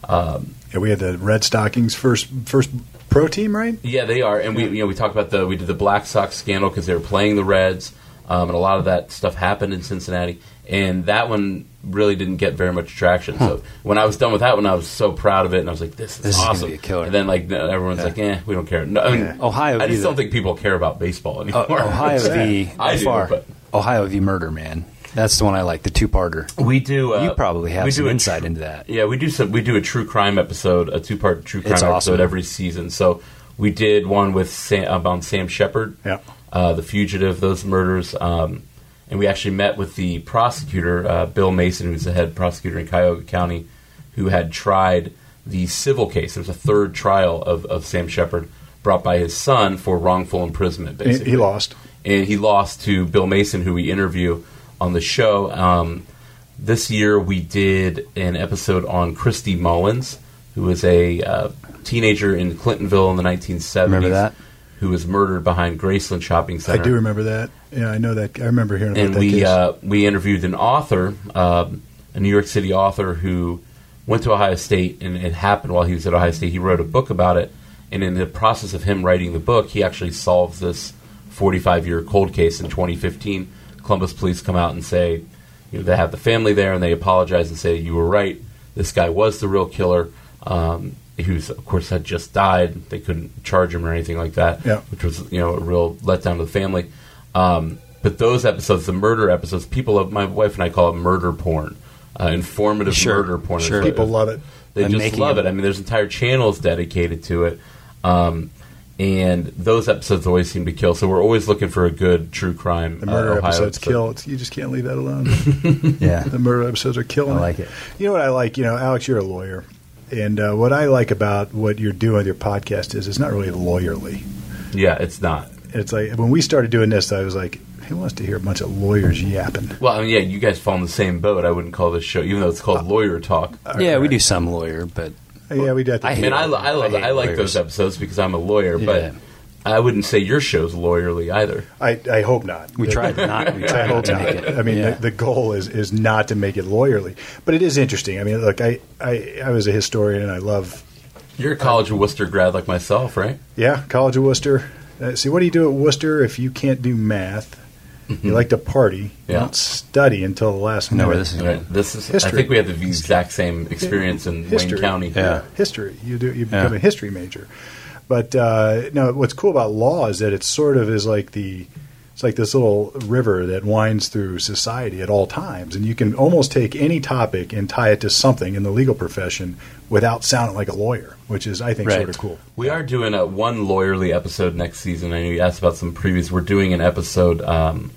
um, yeah, we had the Red Stockings first first pro team, right? Yeah, they are, and we you know we talked about the we did the Black Sox scandal because they were playing the Reds, um, and a lot of that stuff happened in Cincinnati, and that one really didn't get very much traction. So when I was done with that one, I was so proud of it, and I was like, "This is This is gonna awesome!" be a killer. And then like everyone's Yeah. like, "Eh, we don't care." No, I mean, Yeah. Ohio I just the- don't think people care about baseball anymore. Ohio v. I do, far. but- Ohio v. Murder Man. That's the one I like. The two-parter. we do. Uh, you probably have do some a insight tr- into that. Yeah, we do some. We do a true crime episode, a two-part true crime It's episode awesome. every season. So we did one with Sam, about Sam Sheppard, Yeah. Uh, the fugitive, those murders, um, and we actually met with the prosecutor, uh, Bill Mason, who's the head prosecutor in Cuyahoga County, who had tried the civil case. There was a third trial of, of Sam Sheppard brought by his son for wrongful imprisonment. He, Basically, he lost. and he lost to Bill Mason, who we interview on the show. Um, this year, we did an episode on Christy Mullins, who was a uh, teenager in Clintonville in the 1970s. Remember that? Who was murdered behind Graceland Shopping Center. I do remember that. Yeah, I know that. I remember hearing about and that we case. uh, we interviewed an author, um, a New York City author who went to Ohio State, and it happened while he was at Ohio State. He wrote a book about it, and in the process of him writing the book, he actually solves this 45 year cold case in 2015. Columbus police come out and say, you know, they have the family there, and they apologize and say, you were right. This guy was the real killer. Um, who's of course had just died. They couldn't charge him or anything like that, Yeah. which was you know a real letdown to the family. Um, but those episodes, the murder episodes, people love. My wife and I call it murder porn, uh, informative Sure, murder porn. sure. It's- People love it. They And just love it- it. I mean, there's entire channels dedicated to it, um, and those episodes always seem to kill. So we're always looking for a good true crime. The murder uh, episodes episode. kill. It's, you just can't leave that alone. Yeah. the murder episodes are killing. I like it. You know what I like? You know, Alex, you're a lawyer, and uh, what I like about what you're doing with your podcast is it's not really lawyerly. Yeah, it's not. It's like when we started doing this, I was like, who wants to hear a bunch of lawyers yapping? Well, I mean, yeah, you guys fall in the same boat. I wouldn't call this show, even though it's called Uh, Lawyer Talk. Yeah, we do some lawyer, but Yeah, we did. I I mean, I, I love, I I, like lawyers. those episodes because I'm a lawyer, Yeah. but I wouldn't say your show's lawyerly either. I, I hope not. we tried not. We I tried not hope to not. make it. I mean, Yeah. the, the goal is is not to make it lawyerly, but it is interesting. I mean, look, I I, I was a historian, and I love You're a College of Wooster grad like myself, right? yeah, College of Wooster. Uh, see, what do you do at Wooster if you can't do math? You like to party. You Mm-hmm. Yeah. don't study until the last minute. where this is. Right. This is. History. I think we have the exact same experience in history. Wayne County. Yeah. history. You do you become Yeah. a history major. But uh, no, what's cool about law is that it sort of is like the it's like this little river that winds through society at all times, and you can almost take any topic and tie it to something in the legal profession without sounding like a lawyer, which is I think Right. sort of cool. We are doing a one lawyerly episode next season. I know you asked about some previous. We're doing an episode um,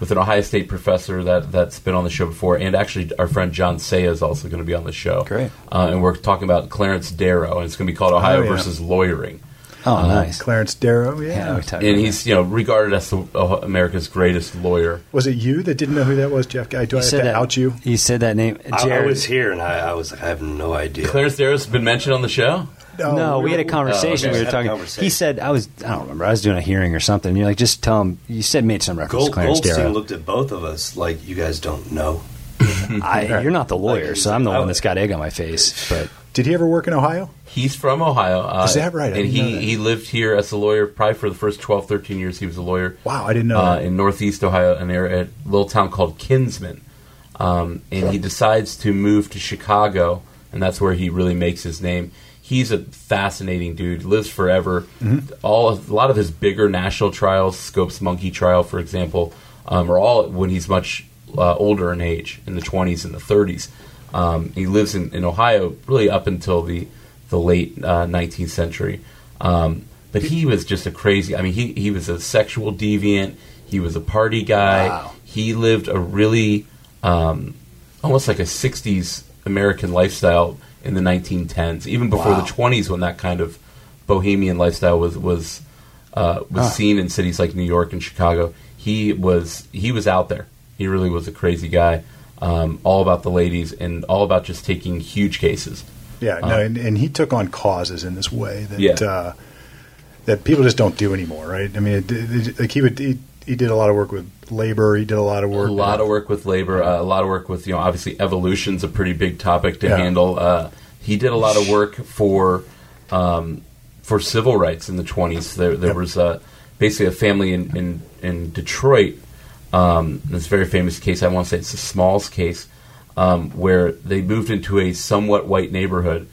with an Ohio State professor that that's been on the show before, and actually our friend John Say is also going to be on the show. Great. Uh, and we're talking about Clarence Darrow, and it's going to be called Ohio Oh, yeah. versus Lawyering. Oh, nice. Clarence Darrow. Yeah. Yeah, we and about he's you know regarded as the, uh, America's greatest lawyer. Was it you that didn't know who that was, Jeff? Guy? Do I You have to that, out you? You said that name. I, I was here and I, I was like, I have no idea. Clarence Darrow's been mentioned on the show. Oh, no, we had a conversation. Oh, okay. We were talking. He said, "I was. I don't remember. I was doing a hearing or something." You're like, just tell him. You said made some reference Gold, to Clarence Goldstein Darrow. looked at both of us like you guys don't know. I, you're not the lawyer, Like, so I'm the I- one that's got egg on my face. But Did he ever work in Ohio? He's from Ohio. Uh, Is that right? I And he, he lived here as a lawyer probably for the first 12, 13 years he was a lawyer. Wow, I didn't know. uh, that. in Northeast Ohio, an area, a little town called Kinsman. Um, and he decides to move to Chicago, and that's where he really makes his name. He's a fascinating dude. Lives forever. All a lot of his bigger national trials, Scopes Monkey trial, for example, um, are all when he's much uh, older in age, in the twenties and the thirties. Um, he lives in, in Ohio really up until the the late uh, 19th century. Um, but he was just a crazy. I mean, he he was a sexual deviant. He was a party guy. Wow. He lived a really um, almost like a 60s American lifestyle in the 1910s, even before Wow. the 20s when that kind of bohemian lifestyle was was uh, was seen in cities like New York and Chicago. He was he was out there. He really was a crazy guy, um, all about the ladies and all about just taking huge cases. yeah, no, and, and he took on causes in this way that Yeah. uh, that people just don't do anymore, right? I mean, it, it, like he would. He, he did a lot of work with labor. He did a lot of work. a lot of work with labor, uh, a lot of work with you know obviously evolution's a pretty big topic to Yeah. handle. Uh, he did a lot of work for um, for civil rights in the twenties. There, there Yep. was uh, basically a family in in, in Detroit. Um, this very famous case. I want to say it's the Smalls case, um, where they moved into a somewhat white neighborhood,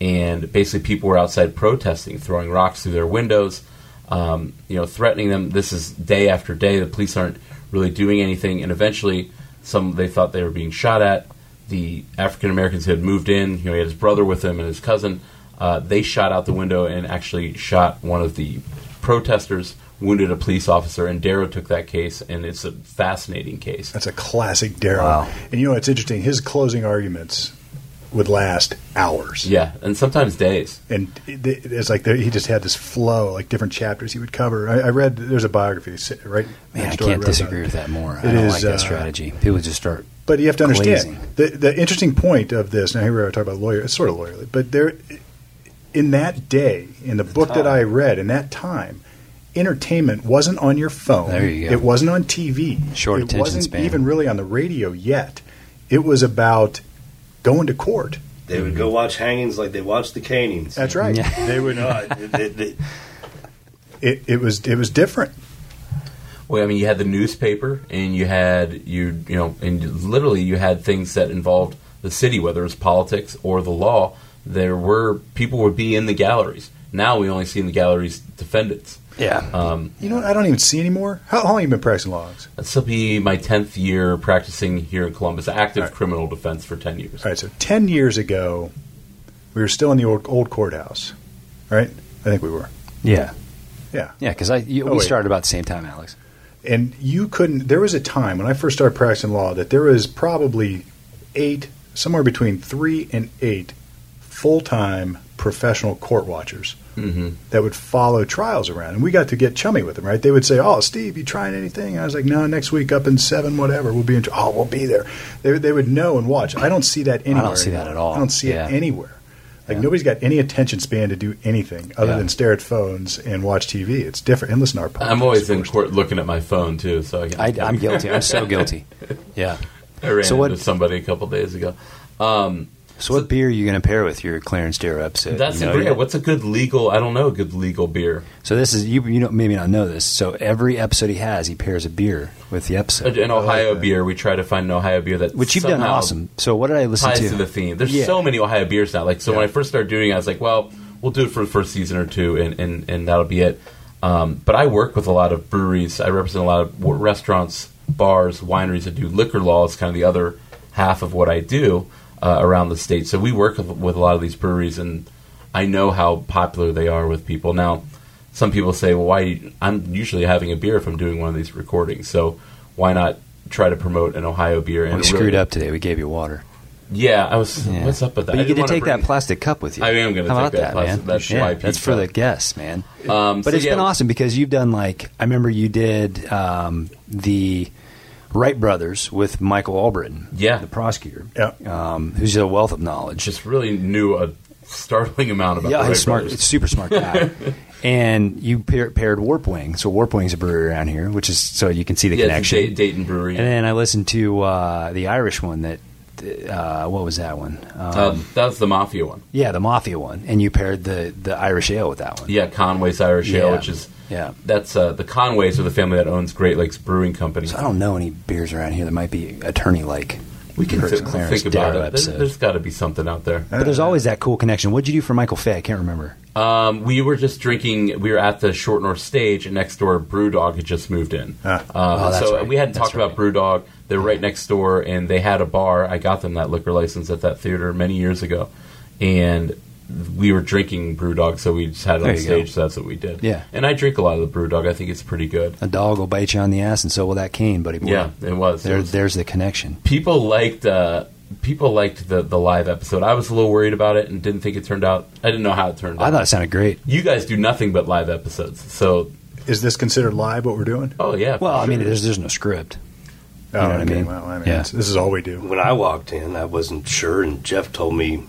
and basically people were outside protesting, throwing rocks through their windows, um, you know, threatening them. This is day after day. The police aren't really doing anything, and eventually, some they thought they were being shot at. The African Americans had moved in. You know, he had his brother with him and his cousin. Uh, they shot out the window and actually shot one of the protesters, wounded a police officer, and Darrow took that case, and it's a fascinating case. That's a classic Darrow. Wow. And you know, it's interesting. His closing arguments would last hours. Yeah, and sometimes days. and it's like he just had this flow, like different chapters he would cover. I, I read there's a biography, right? man, I can't read about disagree with that more. I don't is, like that uh, strategy. People just start. But you have to understand the the interesting point of this. Now here we are talking about lawyer. It's sort of lawyerly, but there, in that day, in the book that. I read in that time, entertainment wasn't on your phone. There you go. It wasn't on TV. Short it attention wasn't span. even really on the radio yet. It was about going to court. They would go watch hangings like they watched the canings. That's right. Yeah. They would. No, they- they- It, it was it was different. Well, I mean, you had the newspaper, and you had you you know, and literally you had things that involved the city, whether it was politics or the law. There were people would be in the galleries. Now we only see in the galleries defendants. Yeah. Um, You know what? I don't even see anymore. How, how long have you been practicing laws? this will be my tenth year practicing here in Columbus, active All right. criminal defense for ten years. All right, so 10 years ago, we were still in the old, old courthouse, right? I think we were. yeah. Yeah. Yeah, because I you, Oh, we wait. started about the same time, Alex. And you couldn't, there was a time when I first started practicing law that there was probably eight, somewhere between three and eight full time professional court watchers hmm that would follow trials around. And we got to get chummy with them, right? They would say, Oh, Steve, you trying anything? And I was like, No, next week up in seven, whatever. We'll be in, oh, we'll be there. They, they would know and watch. I don't see that anywhere. I don't see that at all. I don't see Yeah. it anywhere. Like Yeah. nobody's got any attention span to do anything other Yeah. than stare at phones and watch TV. It's different. And listen to our podcast. I'm always in court looking at my phone too, so I, can, I, I'm guilty. I'm so guilty. Yeah. I ran So what- somebody a couple days ago. Um, So, what beer are you going to pair with your Clarence Darrow episode? that's You a know yeah. What's a good legal? I don't know a good legal beer. So this is you. You know, maybe not know this. So every episode he has, he pairs a beer with the episode, An Ohio that. beer. We try to find an Ohio beer that which you've done awesome. So what did I listen ties to? to the theme. There's Yeah. so many Ohio beers now. Like so, when I first started doing it, I was like, well, we'll do it for the first season or two, and and, and that'll be it. Um, but I work with a lot of breweries. I represent a lot of restaurants, bars, wineries that do liquor law. It's kind of the other half of what I do uh, around the state. So we work with, with a lot of these breweries, and I know how popular they are with people. Now, some people say, well, why? I'm usually having a beer if I'm doing one of these recordings. So why not try to promote an Ohio beer? we screwed really- up today. We gave you water. Yeah, I was. Yeah. What's up with that? But you get to take that plastic cup with you. I am gonna take that that, plastic- man. that's yeah, that's for the guests, man. Um, But so it's yeah, been awesome because you've done like I remember you did um, the Wright brothers with Michael Albritton, Yeah. the prosecutor, Yeah. um, who's a wealth of knowledge. Just really knew a startling amount about. yeah, the he's smart, brothers. super smart guy. and you pair, paired Warp Wing, so Warp Wing's a brewery around here, which is so you can see the Yeah, it's connection. Day- Dayton Brewery. And then I listened to uh, the Irish one that. Uh, what was that one? Um, um, that was the Mafia one. yeah, the Mafia one, and you paired the the Irish ale with that one. Yeah, Conway's Irish Ale, which is Yeah. That's uh, the Conways are the family that owns Great Lakes Brewing Company. So I don't know any beers around here that might be attorney like. we can First think, about Darrow it. There's, episode. there's got to be something out there. But there's always that cool connection. What'd you do for Michael Fay? I can't remember. Um, we were just drinking. We were at the Short North stage, and next door, BrewDog had just moved in. Ah. Um, Oh, so right. we hadn't That's talked about BrewDog. They're right next door, and they had a bar. I got them that liquor license at that theater many years ago, and we were drinking BrewDog, so we just had it There on you stage. go. So that's what we did. Yeah. and I drink a lot of the BrewDog. I think it's pretty good. A dog will bite you on the ass, and so will that cane, buddy boy. Yeah, it was. It was- there's the connection. people liked uh, people liked the the live episode. I was a little worried about it and didn't think it turned out. I didn't know how it turned out. I thought it sounded great. you guys do nothing but live episodes, so Is this considered live? What we're doing? oh yeah. for Well, I mean, there's there's no script. Oh, know what I mean? Well, I mean, Yeah. this is all we do. When I walked in, I wasn't sure, and Jeff told me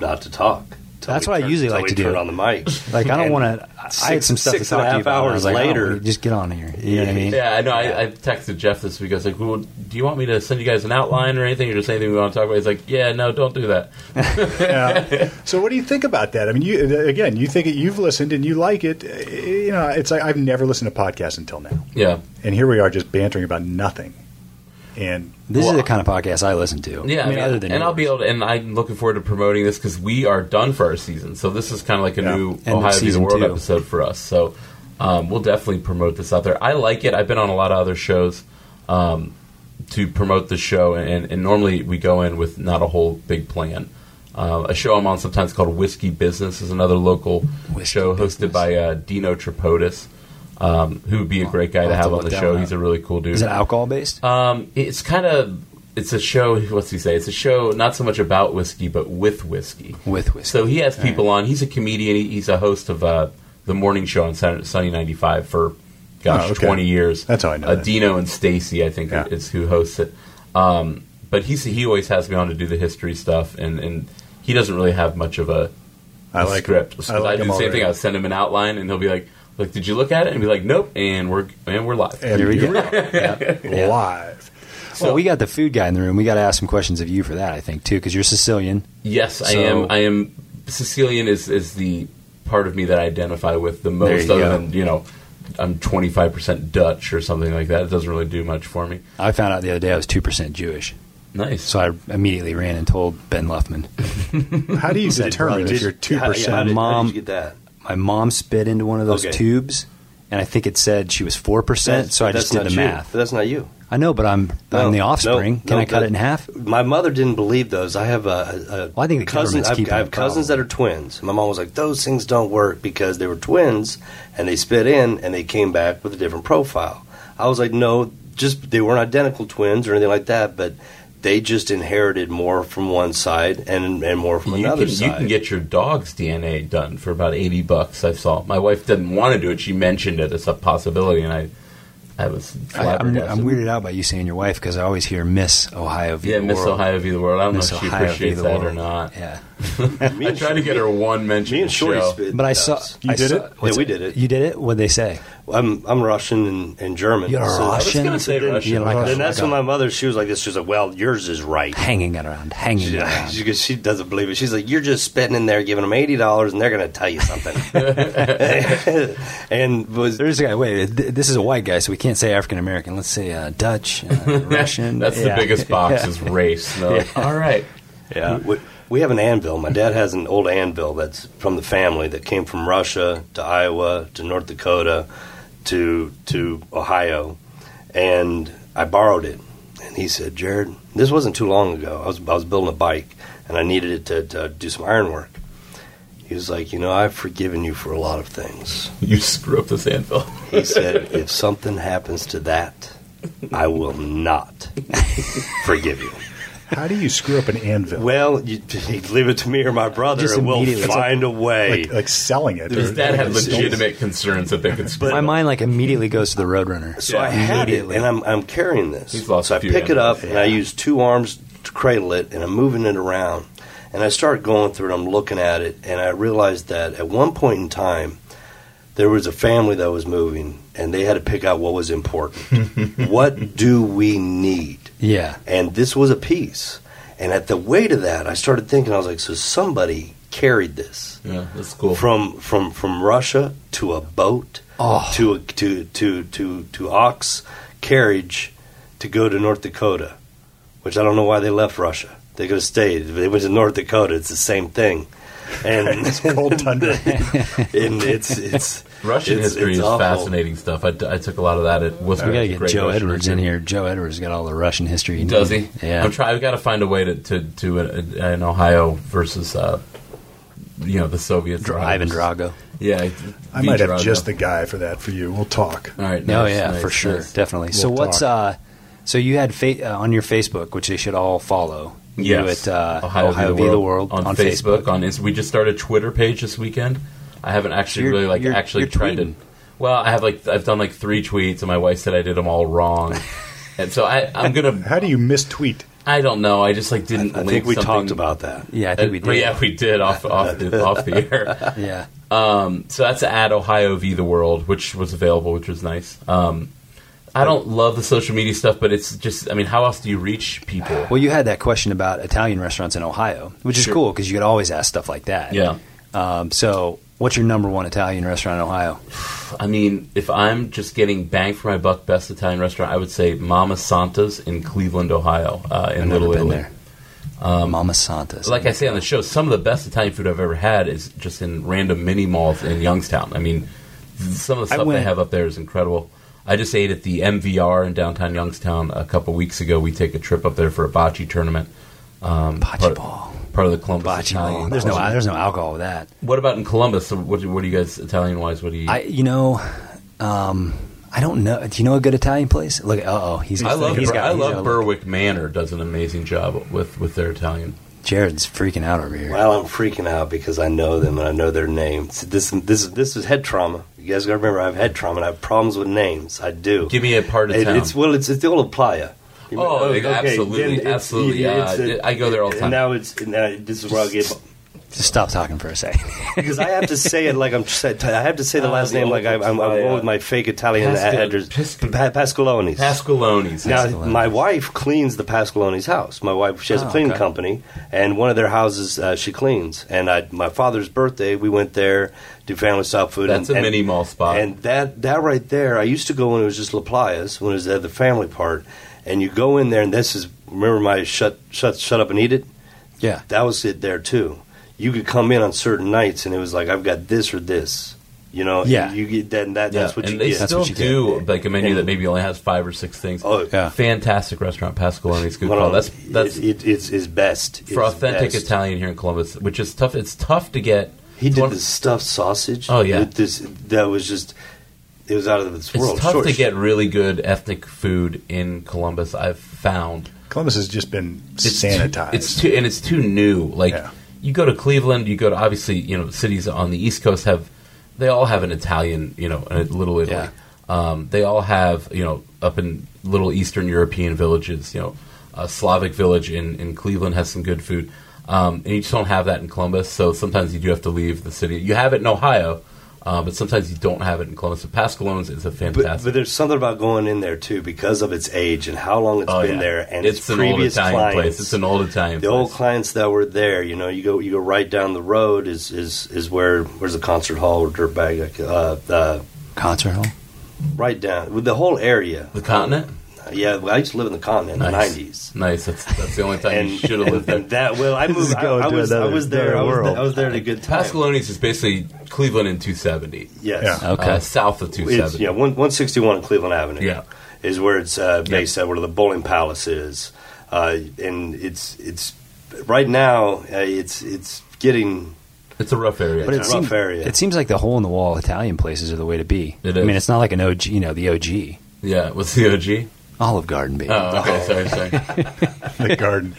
not to talk. Till That's we what I usually like to do. turn on the mic. Like I don't want to. I had some stuff six to and talk a to you half about. hours like, later- wanna just get on here. You know what I mean? Yeah, I know. I, I texted Jeff this week. I was like, "Well, do you want me to send you guys an outline or anything, or just anything we want to talk about?" He's like, "Yeah, no, don't do that." Yeah. so, what do you think about that? I mean, you again, you think it, you've listened and you like it. Uh, You know, it's like I've never listened to podcasts until now, Yeah, and here we are just bantering about nothing. And This Well, is the kind of podcast I listen to. yeah. I mean, other than and I'll be able to. And I'm looking forward to promoting this because we are done for our season. So this is kind of like a Yeah. new End Ohio View the season World two. episode for us. So um, we'll definitely promote this out there. I like it. I've been on a lot of other shows. Um, to promote the show, and, and normally we go in with not a whole big plan. Uh, a show I'm on sometimes called Whiskey Business is another local Whiskey show hosted Business. by uh, Dino Tripodis, um, who would be a great guy to have to on the show. He's a really cool dude. Is it alcohol based? Um, it's kind of it's a show. What's he say? It's a show not so much about whiskey, but with whiskey. With whiskey. So he has people on. He's a comedian. He, he's a host of uh, the morning show on Sun- Sunny ninety five for gosh Oh, okay. twenty years. That's how I know Uh. Dino and Stacy, I think, Yeah. is who hosts it. Um, but he's he always has me on to do the history stuff, and, and he doesn't really have much of a, I like script. I like do him the same already. thing. I'll send him an outline, and he'll be like, "Like, did you look at it?" And be like, "Nope," and we're and we're live. And Here we go. we are, live. well, we got the food guy in the room. We got to ask some questions of you for that, I think, too, because you're Sicilian. Yes, I am. I am. Sicilian is is the part of me that I identify with the most. Other go. than you know, I'm 25 percent Dutch or something like that. It doesn't really do much for me. I found out the other day I was 2% Jewish. Nice. So I immediately ran and told Ben Luffman. How do you Said determine if you're two How- how percent? did- how Mom- did you get that? My mom spit into one of those Okay. tubes, and I think it said she was 4%, so I just did the you. math. That's not you. I know, but I'm, No, I'm the offspring. no, Can no, I cut that- it in half? My mother didn't believe those. I have a, a, Well, I think the cousin. government's I've, keeping I have cousins that are twins. My mom was like, "Those things don't work because they were twins, and they spit in, and they came back with a different profile." I was like, "No, just they weren't identical twins or anything like that, but they just inherited more from one side and and more from you another can side." you can get your dog's DNA done for about 80 bucks. I saw. My wife didn't want to do it. She mentioned it as a possibility, and I I was I, I'm. I'm weirded out by you saying your wife because I always hear Miss Ohio v. Yeah, the Miss World. Ohio v the world. I don't Miss know if she Ohio appreciates that World. or not. Yeah. Me I tried to get her one mention. Me and Shorty show. spit. But I saw. You I did saw- it? Yeah, we did it. You did it? What'd they say? I'm I'm Russian and, and German. You're So- Russian? gonna say then- Russian. Yeah, like a- then that's like when my mother. She was like this. She was like, "Well, yours is right." hanging it around, hanging it around. She, she doesn't believe it. She's like, "You're just spitting in there, giving them eighty dollars, and they're going to tell you something." and was There's a guy. Wait, this is a white guy, so we can't say African American. Let's say uh, Dutch, uh, Russian. That's Yeah. the biggest box Yeah. is race. And they're All right. Yeah. we, we have an anvil. My dad has an old anvil that's from the family that came from Russia to Iowa to North Dakota to to Ohio, and I borrowed it. And he said, "Jared, this wasn't too long ago. I was I was building a bike, and I needed it to, to do some iron work." He was like, "You know, I've forgiven you for a lot of things." You screw up this anvil. He said, if something happens to that, I will not forgive you. How do you screw up an anvil? Well, you, you leave it to me or my brother, Just and we'll immediately. find a way. like, like selling it. His dad had legitimate concerns that they could. screw My mind like immediately goes to the Roadrunner. So I had it, and I'm, I'm carrying this. He's lost so a I few pick it up, animals. and I use two arms to cradle it, and I'm moving it around. And I start going through it. I'm looking at it, and I realized that at one point in time, there was a family that was moving, and they had to pick out what was important. what do we need? Yeah. And this was a piece. And at the weight of that, I started thinking, I was like, so somebody carried this Yeah, that's cool. from from from Russia to a boat Oh. to a, to to to to ox carriage to go to North Dakota, which I don't know why they left Russia. They could have stayed. If They went to North Dakota. It's the same thing, and it's cold tundra. and it's it's Russian it's- history it's is awful. fascinating stuff. I, I took a lot of that at Wooster. We gotta get great Joe Russian Edwards history. in here. Joe Edwards got all the Russian history. Does he? Yeah. I'm trying. I've got to find a way to to to uh, in Ohio versus uh, you know the Soviets. Dra- Ivan Drago. Yeah, I might have just the guy for that for you. We'll talk. All right. No, nice, yeah, nice, for sure, nice. definitely. so We'll what's talk. uh? So you had fa- uh, on your Facebook, which they should all follow. You Yes. at uh, Ohio, v. the World on, on Facebook. Facebook. On Inst- we just started a Twitter page this weekend. I haven't actually You're- really like you're- actually you're tried tweeting. to. Well, I have like I've done like three tweets, and my wife said I did them all wrong, and so I I'm gonna How do you mistweet? I don't know I just like didn't. I link think we something- talked about that. Yeah, I think we did. Yeah, we did off off the, off the air. Yeah. Um, so that's at Ohio v the World, which was available, which was nice. Um, I don't love the social media stuff, but it's just I mean, how else do you reach people? Well, you had that question about Italian restaurants in Ohio, which is Sure. cool because you could always ask stuff like that. Yeah. Um, so, what's your number one Italian restaurant in Ohio? I mean, if I'm just getting bang for my buck, best Italian restaurant, I would say Mama Santa's in Cleveland, Ohio, uh, in I've Little never been Italy. there. Um, Mama Santa's. Like I say on the show, some of the best Italian food I've ever had is just in random mini malls in Youngstown. I mean, some of the stuff they have up there is incredible. I just ate at the MVR in downtown Youngstown a couple weeks ago. We take a trip up there for a bocce tournament. Um, Bocce ball. Part of the Columbus Bocce Italian. There's no there's no alcohol with that. What about in Columbus? So What, do- what do you guys Italian wise? What do you? I you know, um, I don't know. Do you know a good Italian place? Look, uh oh, he's. I love he's Bur- got- I he's love got look. Berwick Manor does an amazing job with with their Italian. Jared's freaking out over here. Well, I'm freaking out because I know them and I know their names. This this this is head trauma. You guys got to remember, I have head trauma and I have problems with names. I do. Give me a part of It- town. It's well, it's, it's the old playa. You Oh, okay, absolutely, it's- absolutely. yeah, it's Uh, I go there all the time. And now it's and now this is where I'll get Just stop talking for a second. because I have to say it like I'm. I have to say the Oh, last the name like I, old I'm, I'm playa. with my fake Italian Pascal- address. Pascal- Pa- Pascalonis. Pascalonis. Now, my wife cleans the Pascalonis house. My wife, she has Oh, a cleaning okay. company, and one of their houses uh, she cleans. And I, my father's birthday, we went there, do family style food. That's and, a and- mini mall spot. And that, that right there, I used to go when it was just La Playas, when it was at the family part. And you go in there, and this is, remember my shut, shut, shut up and eat it? yeah. That was it there too. You could come in on certain nights, and it was like, I've got this or this. You know, Yeah. you get that. that Yeah, that's what and you they get. That's still what you get. do like a menu And- that maybe only has five or six things. Oh, Yeah. fantastic restaurant, Pascalonis. Good Hold call. That's that's it, it, it's, it's best for It's authentic best. Italian here in Columbus, which is tough. It's tough to get. He did one- the stuffed sausage. Oh, yeah. with this that was just it was out of this world. It's world. tough Short- to get really good ethnic food in Columbus. I've found Columbus has just been it's sanitized. Too, it's too and it's too new. Like Yeah. you go to Cleveland, you go to obviously you know cities on the East Coast have they all have an Italian you know a little Italy. Yeah. Um, they all have you know up in little Eastern European villages. You know, a Slavic village in in Cleveland has some good food, um, and you just don't have that in Columbus. So sometimes you do have to leave the city. You have it in Ohio. Uh, but sometimes you don't have it in Columbus. So Pascalones is a fantastic. but there's something about going in there too because of its age and how long it's Oh, been yeah. there and it's its an old previous Italian clients. place. It's an old Italian the place. old clients that were there, you know, you go you go right down the road is is, is where where's the concert hall or dirtbag uh, uh, Concert hall. right down with the whole area. the continent. Yeah, well, I used to live in the continent in Nice. the nineties. Nice. That's that's the only time And, you should have lived there. and that well, I moved. I, I was, I was there. I was, there, I was there at a good time. Pascalones is basically Cleveland in 270. Yes. Yeah. Okay. Uh, south of It's 270. yeah, one one sixty one Cleveland Avenue. Yeah. is where it's uh, based at, where the bowling palace is, uh, and it's it's right now uh, it's it's getting It's a rough area. But it It's a seems, rough area. it seems like the hole in the wall Italian places are the way to be. It I is. mean, it's not like an OG, you know, the OG. yeah. What's the OG? Olive Garden, baby. Oh, okay. Sorry, sorry. the garden.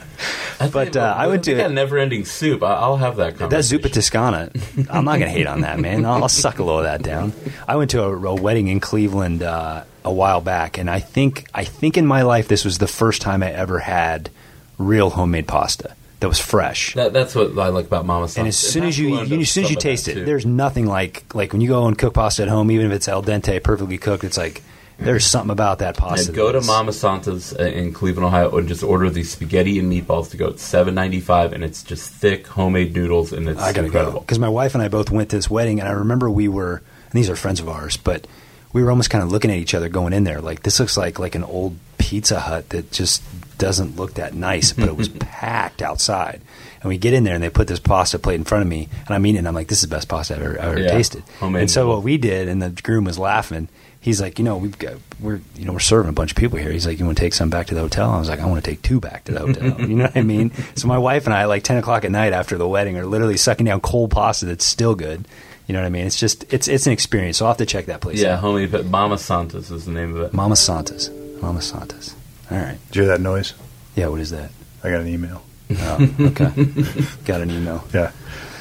But, uh, I went to- They got never-ending soup. I- I'll have that. That. Zuppa Toscana, I'm not going to hate on that, man. I'll, I'll suck a little of that down. I went to a, a wedding in Cleveland uh, a while back, and I think I think in my life this was the first time I ever had real homemade pasta that was fresh. That, that's what I like about Mama and as soon as you, you as soon as you taste it, there's nothing like like when you go and cook pasta at home, even if it's al dente, perfectly cooked. It's like there's something about that pasta. And go to Mama Santa's in Cleveland, Ohio, and just order the spaghetti and meatballs to go. It's seven ninety five, and it's just thick homemade noodles, and it's I gotta incredible. because my wife and I both went to this wedding, and I remember we were, and these are friends of ours, but we were almost kind of looking at each other going in there like this looks like like an old Pizza Hut that just doesn't look that nice, but it was packed outside. And we get in there, and they put this pasta plate in front of me, and I'm eating, it, and I'm like, this is the best pasta I've ever, I've ever Yeah, tasted. homemade and so what we did, and the groom was laughing. He's like, you know, we've got we're you know we're serving a bunch of people here. He's like, you want to take some back to the hotel? I was like, I want to take two back to the hotel. you know what I mean? So my wife and I, like ten o'clock at night after the wedding, are literally sucking down cold pasta that's still good. You know what I mean? It's just it's it's an experience. So I'll have to check that place Yeah, out. homemade. But Mama Santa's is the name of it. Mama Santas, Mama Santas. All right. Did you hear that noise? Yeah. What is that? I got an email. Oh, okay. Got an email. Yeah.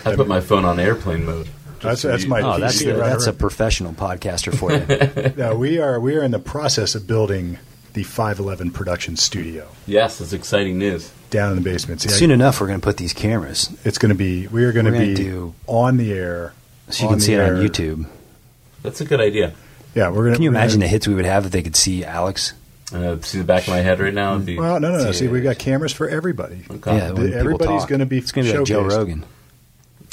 I put my phone on airplane mode. That's, that's my. Oh, that's the, right that's a professional podcaster for you. No, we are we are in the process of building the 511 production studio Yes, it's exciting news. down in the basement. See, I- Soon enough, we're going to put these cameras it's going to be we are going to be do- on the air. so you can see the it on. YouTube. That's a good idea. Yeah, we're going to. Can you imagine the hits we would have if they could see Alex? Uh, see the back of my head right now. It'd be- Well, no, no, no. See, we've got cameras for everybody. Okay. Yeah, when everybody's gonna be It's going to be like Joe. Rogan.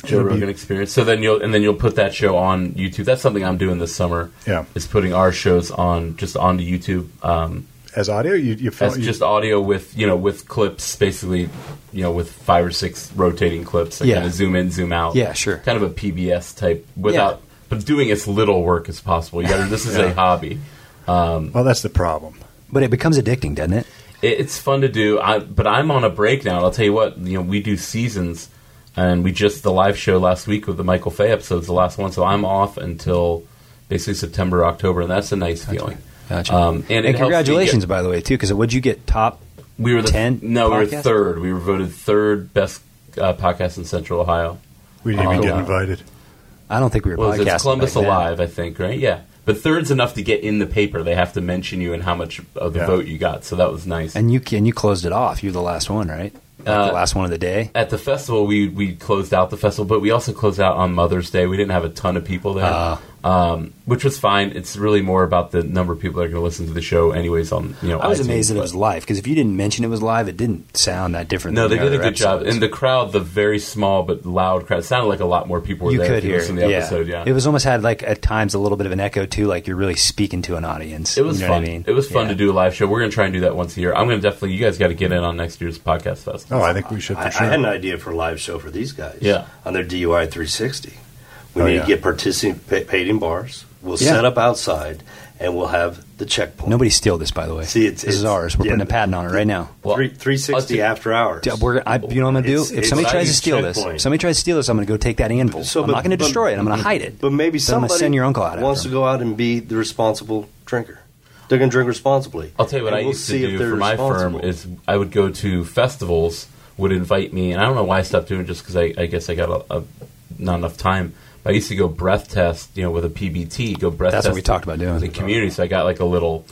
Joe It'll be- Experience. So then you'll and then you'll put that show on YouTube. That's something I'm doing this summer. Yeah. is putting our shows on just onto YouTube um, As audio, you you, film, as you just audio with you know with clips, basically you know with five or six rotating clips. That Yeah. kind of zoom in, zoom out. Yeah, sure. Kind of a PBS type without, but doing as little work as possible. You got this is a Yeah. hobby. well, that's the problem. But it becomes addicting, doesn't it? It, it's fun to do. I, but I'm on a break now. And I'll tell you what. You know, we do seasons, and we just the live show last week with the Michael Fay episodes, the last one. So I'm off until basically September, October, and that's a nice feeling. Gotcha. Um, and and congratulations, get- by the way, too, because would you get top? we were the 10 No, we were third. We were voted third best uh, podcast in Central Ohio. We didn't even Oh, get invited. I don't think we were Well, podcasting. it's Columbus back then. Alive, I think, right? Yeah. But third's enough to get in the paper. They have to mention you and how much of the Yeah. vote you got. So that was nice. And you and you closed it off. You're the last one, right? Like Uh, the last one of the day. at the festival, we we closed out the festival, but we also closed out on Mother's Day. We didn't have a ton of people there, Ah. Um, which was fine. It's really more about the number of people that are going to listen to the show, anyways. On you know, I was iTunes, amazed that it was live because if you didn't mention it was live, it didn't sound that different. No, than they the did a other good job, episodes. and the crowd, the very small but loud crowd, sounded like a lot more people were you there. could if you hear, listen the yeah. episode. Yeah, It was almost had like at times a little bit of an echo too, like you're really speaking to an audience. It was you know fun. What I mean, It was fun Yeah. to do a live show. We're going to try and do that once a year. I'm going to definitely. You guys got to get in on next year's podcast fest. Oh, I think we should for I, sure. I had an idea for a live show for these guys. Yeah. On their DUI 360. We Oh, need yeah. to get participating bars. We'll Yeah. set up outside and we'll have the checkpoint. Nobody steal this, by the way. See, it's- this is ours. We're yeah, putting a patent on it right now. Well, Three, 360 I'll after hours. Yeah, We're, I, you know what I'm gonna do? If somebody tries to a steal this, checkpoint. if somebody tries to steal this, I'm gonna go take that anvil. So, I'm but- not gonna but- destroy it. I'm gonna hide it. But maybe Then I'm somebody send your uncle out wants to go out and be the responsible drinker. They're going to drink responsibly. I'll tell you what And I we'll used see to do for my firm is I would go to festivals, would invite me, and I don't know why I stopped doing it just because I, I guess I got a, a, not enough time. But I used to go breath test, you know, with a PBT, go breath That's test. what we talked about doing. The community. So I got like a little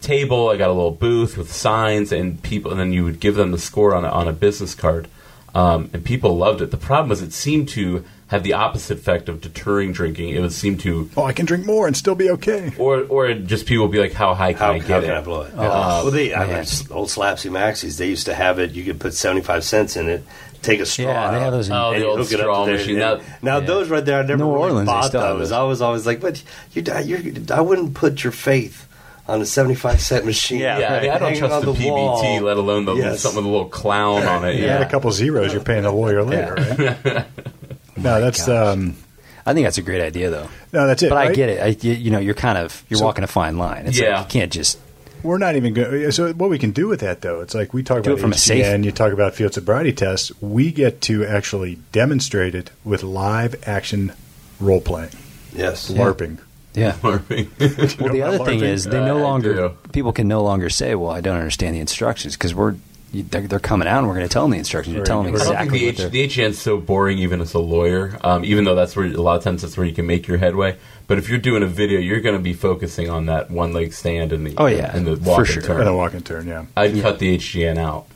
table, I got a little booth with signs and people, and then you would give them the score on a, on a business card. Um, and people loved it. The problem was it seemed to have the opposite effect of deterring drinking. It would seem to oh, I can drink more and still be okay. or or just people would be like, "How high can How, I how get can it?" I blow it? Oh, well, they, I mean, old Slapsy Maxis, they used to have it. You could put 75 cents in it, take a straw. Yeah, they have those in- Oh, the old hook straw machine. And That- now, yeah. those right there, I never New really Orleans, bought those. those. I was always like, but you, you're, I wouldn't put your faith on a 75 cent machine. Yeah, Yeah, I, I don't trust the, the PBT, wall. let alone the Yes. something with a little clown on it. You Yeah, add a couple zeros, you're paying a lawyer later, right? no, that's um, I think that's a great idea, though. no, that's it. But I get it. I, you, you know, you're kind of you're So- walking a fine line. It's Yeah. like you can't just We're not even going. So what we can do with that though, it's like we talk Do about it from a safe- HGN, you talk about field sobriety tests. We get to actually demonstrate it with live action role playing, Yes. LARPing. Yeah. LARPing. Well, the other about thing is they no longer people can no longer say, "Well, I don't understand the instructions" because we're you- they're, they're coming out and we're going to tell them the instructions. You're telling them I don't I don't exactly think the, they're. H, the HGN's so boring, even as a lawyer. Um, even though that's where a lot of times that's where you can make your headway. But if you're doing a video, you're going to be focusing on that one leg stand and the Oh, yeah, and the for walk sure. and turn. And the walk and turn, yeah. I'd cut the HGN out.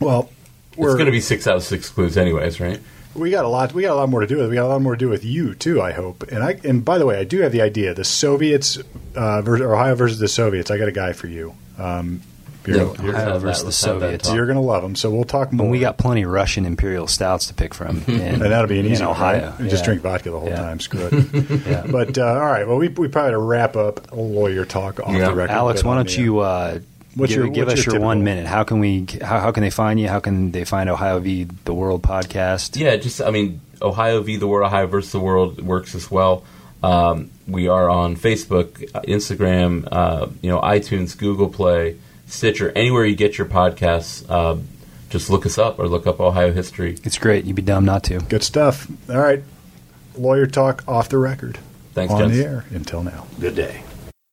Well, we're It's going to be six out of six clues, anyways, right? we got a lot. We got a lot more to do with. We got a lot more to do with you too. I hope. And I and by the way, I do have the idea. The Soviets, uh, versus, Ohio versus the Soviets. I got a guy for you. Um, you're, Yeah, gonna, Let's Ohio that- versus the let's have that Soviets. you're gonna love them. So we'll talk more. and we got plenty of Russian imperial stouts to pick from, in, and that'll be an in easy one, Ohio. right? You Just drink vodka the whole Yeah. time. Screw it. Yeah. But uh, all right. Well, we we probably ought to wrap up a lawyer talk off Yeah. the record. Alex, why don't you uh, What's give, your- give what's us your your, one minute? How can we? How, how can they find you? How can they find Ohio v the World podcast? Yeah, just I mean, Ohio v the world, Ohio versus the world works as well. Um, we are on Facebook, uh, Instagram, uh, you know, iTunes, Google Play, Stitcher, anywhere you get your podcasts. Uh, just look us up or look up Ohio history. It's great. You'd be dumb not to. Good stuff. All right. Lawyer talk off the record. Thanks, on gents. the air. Until now. Good day.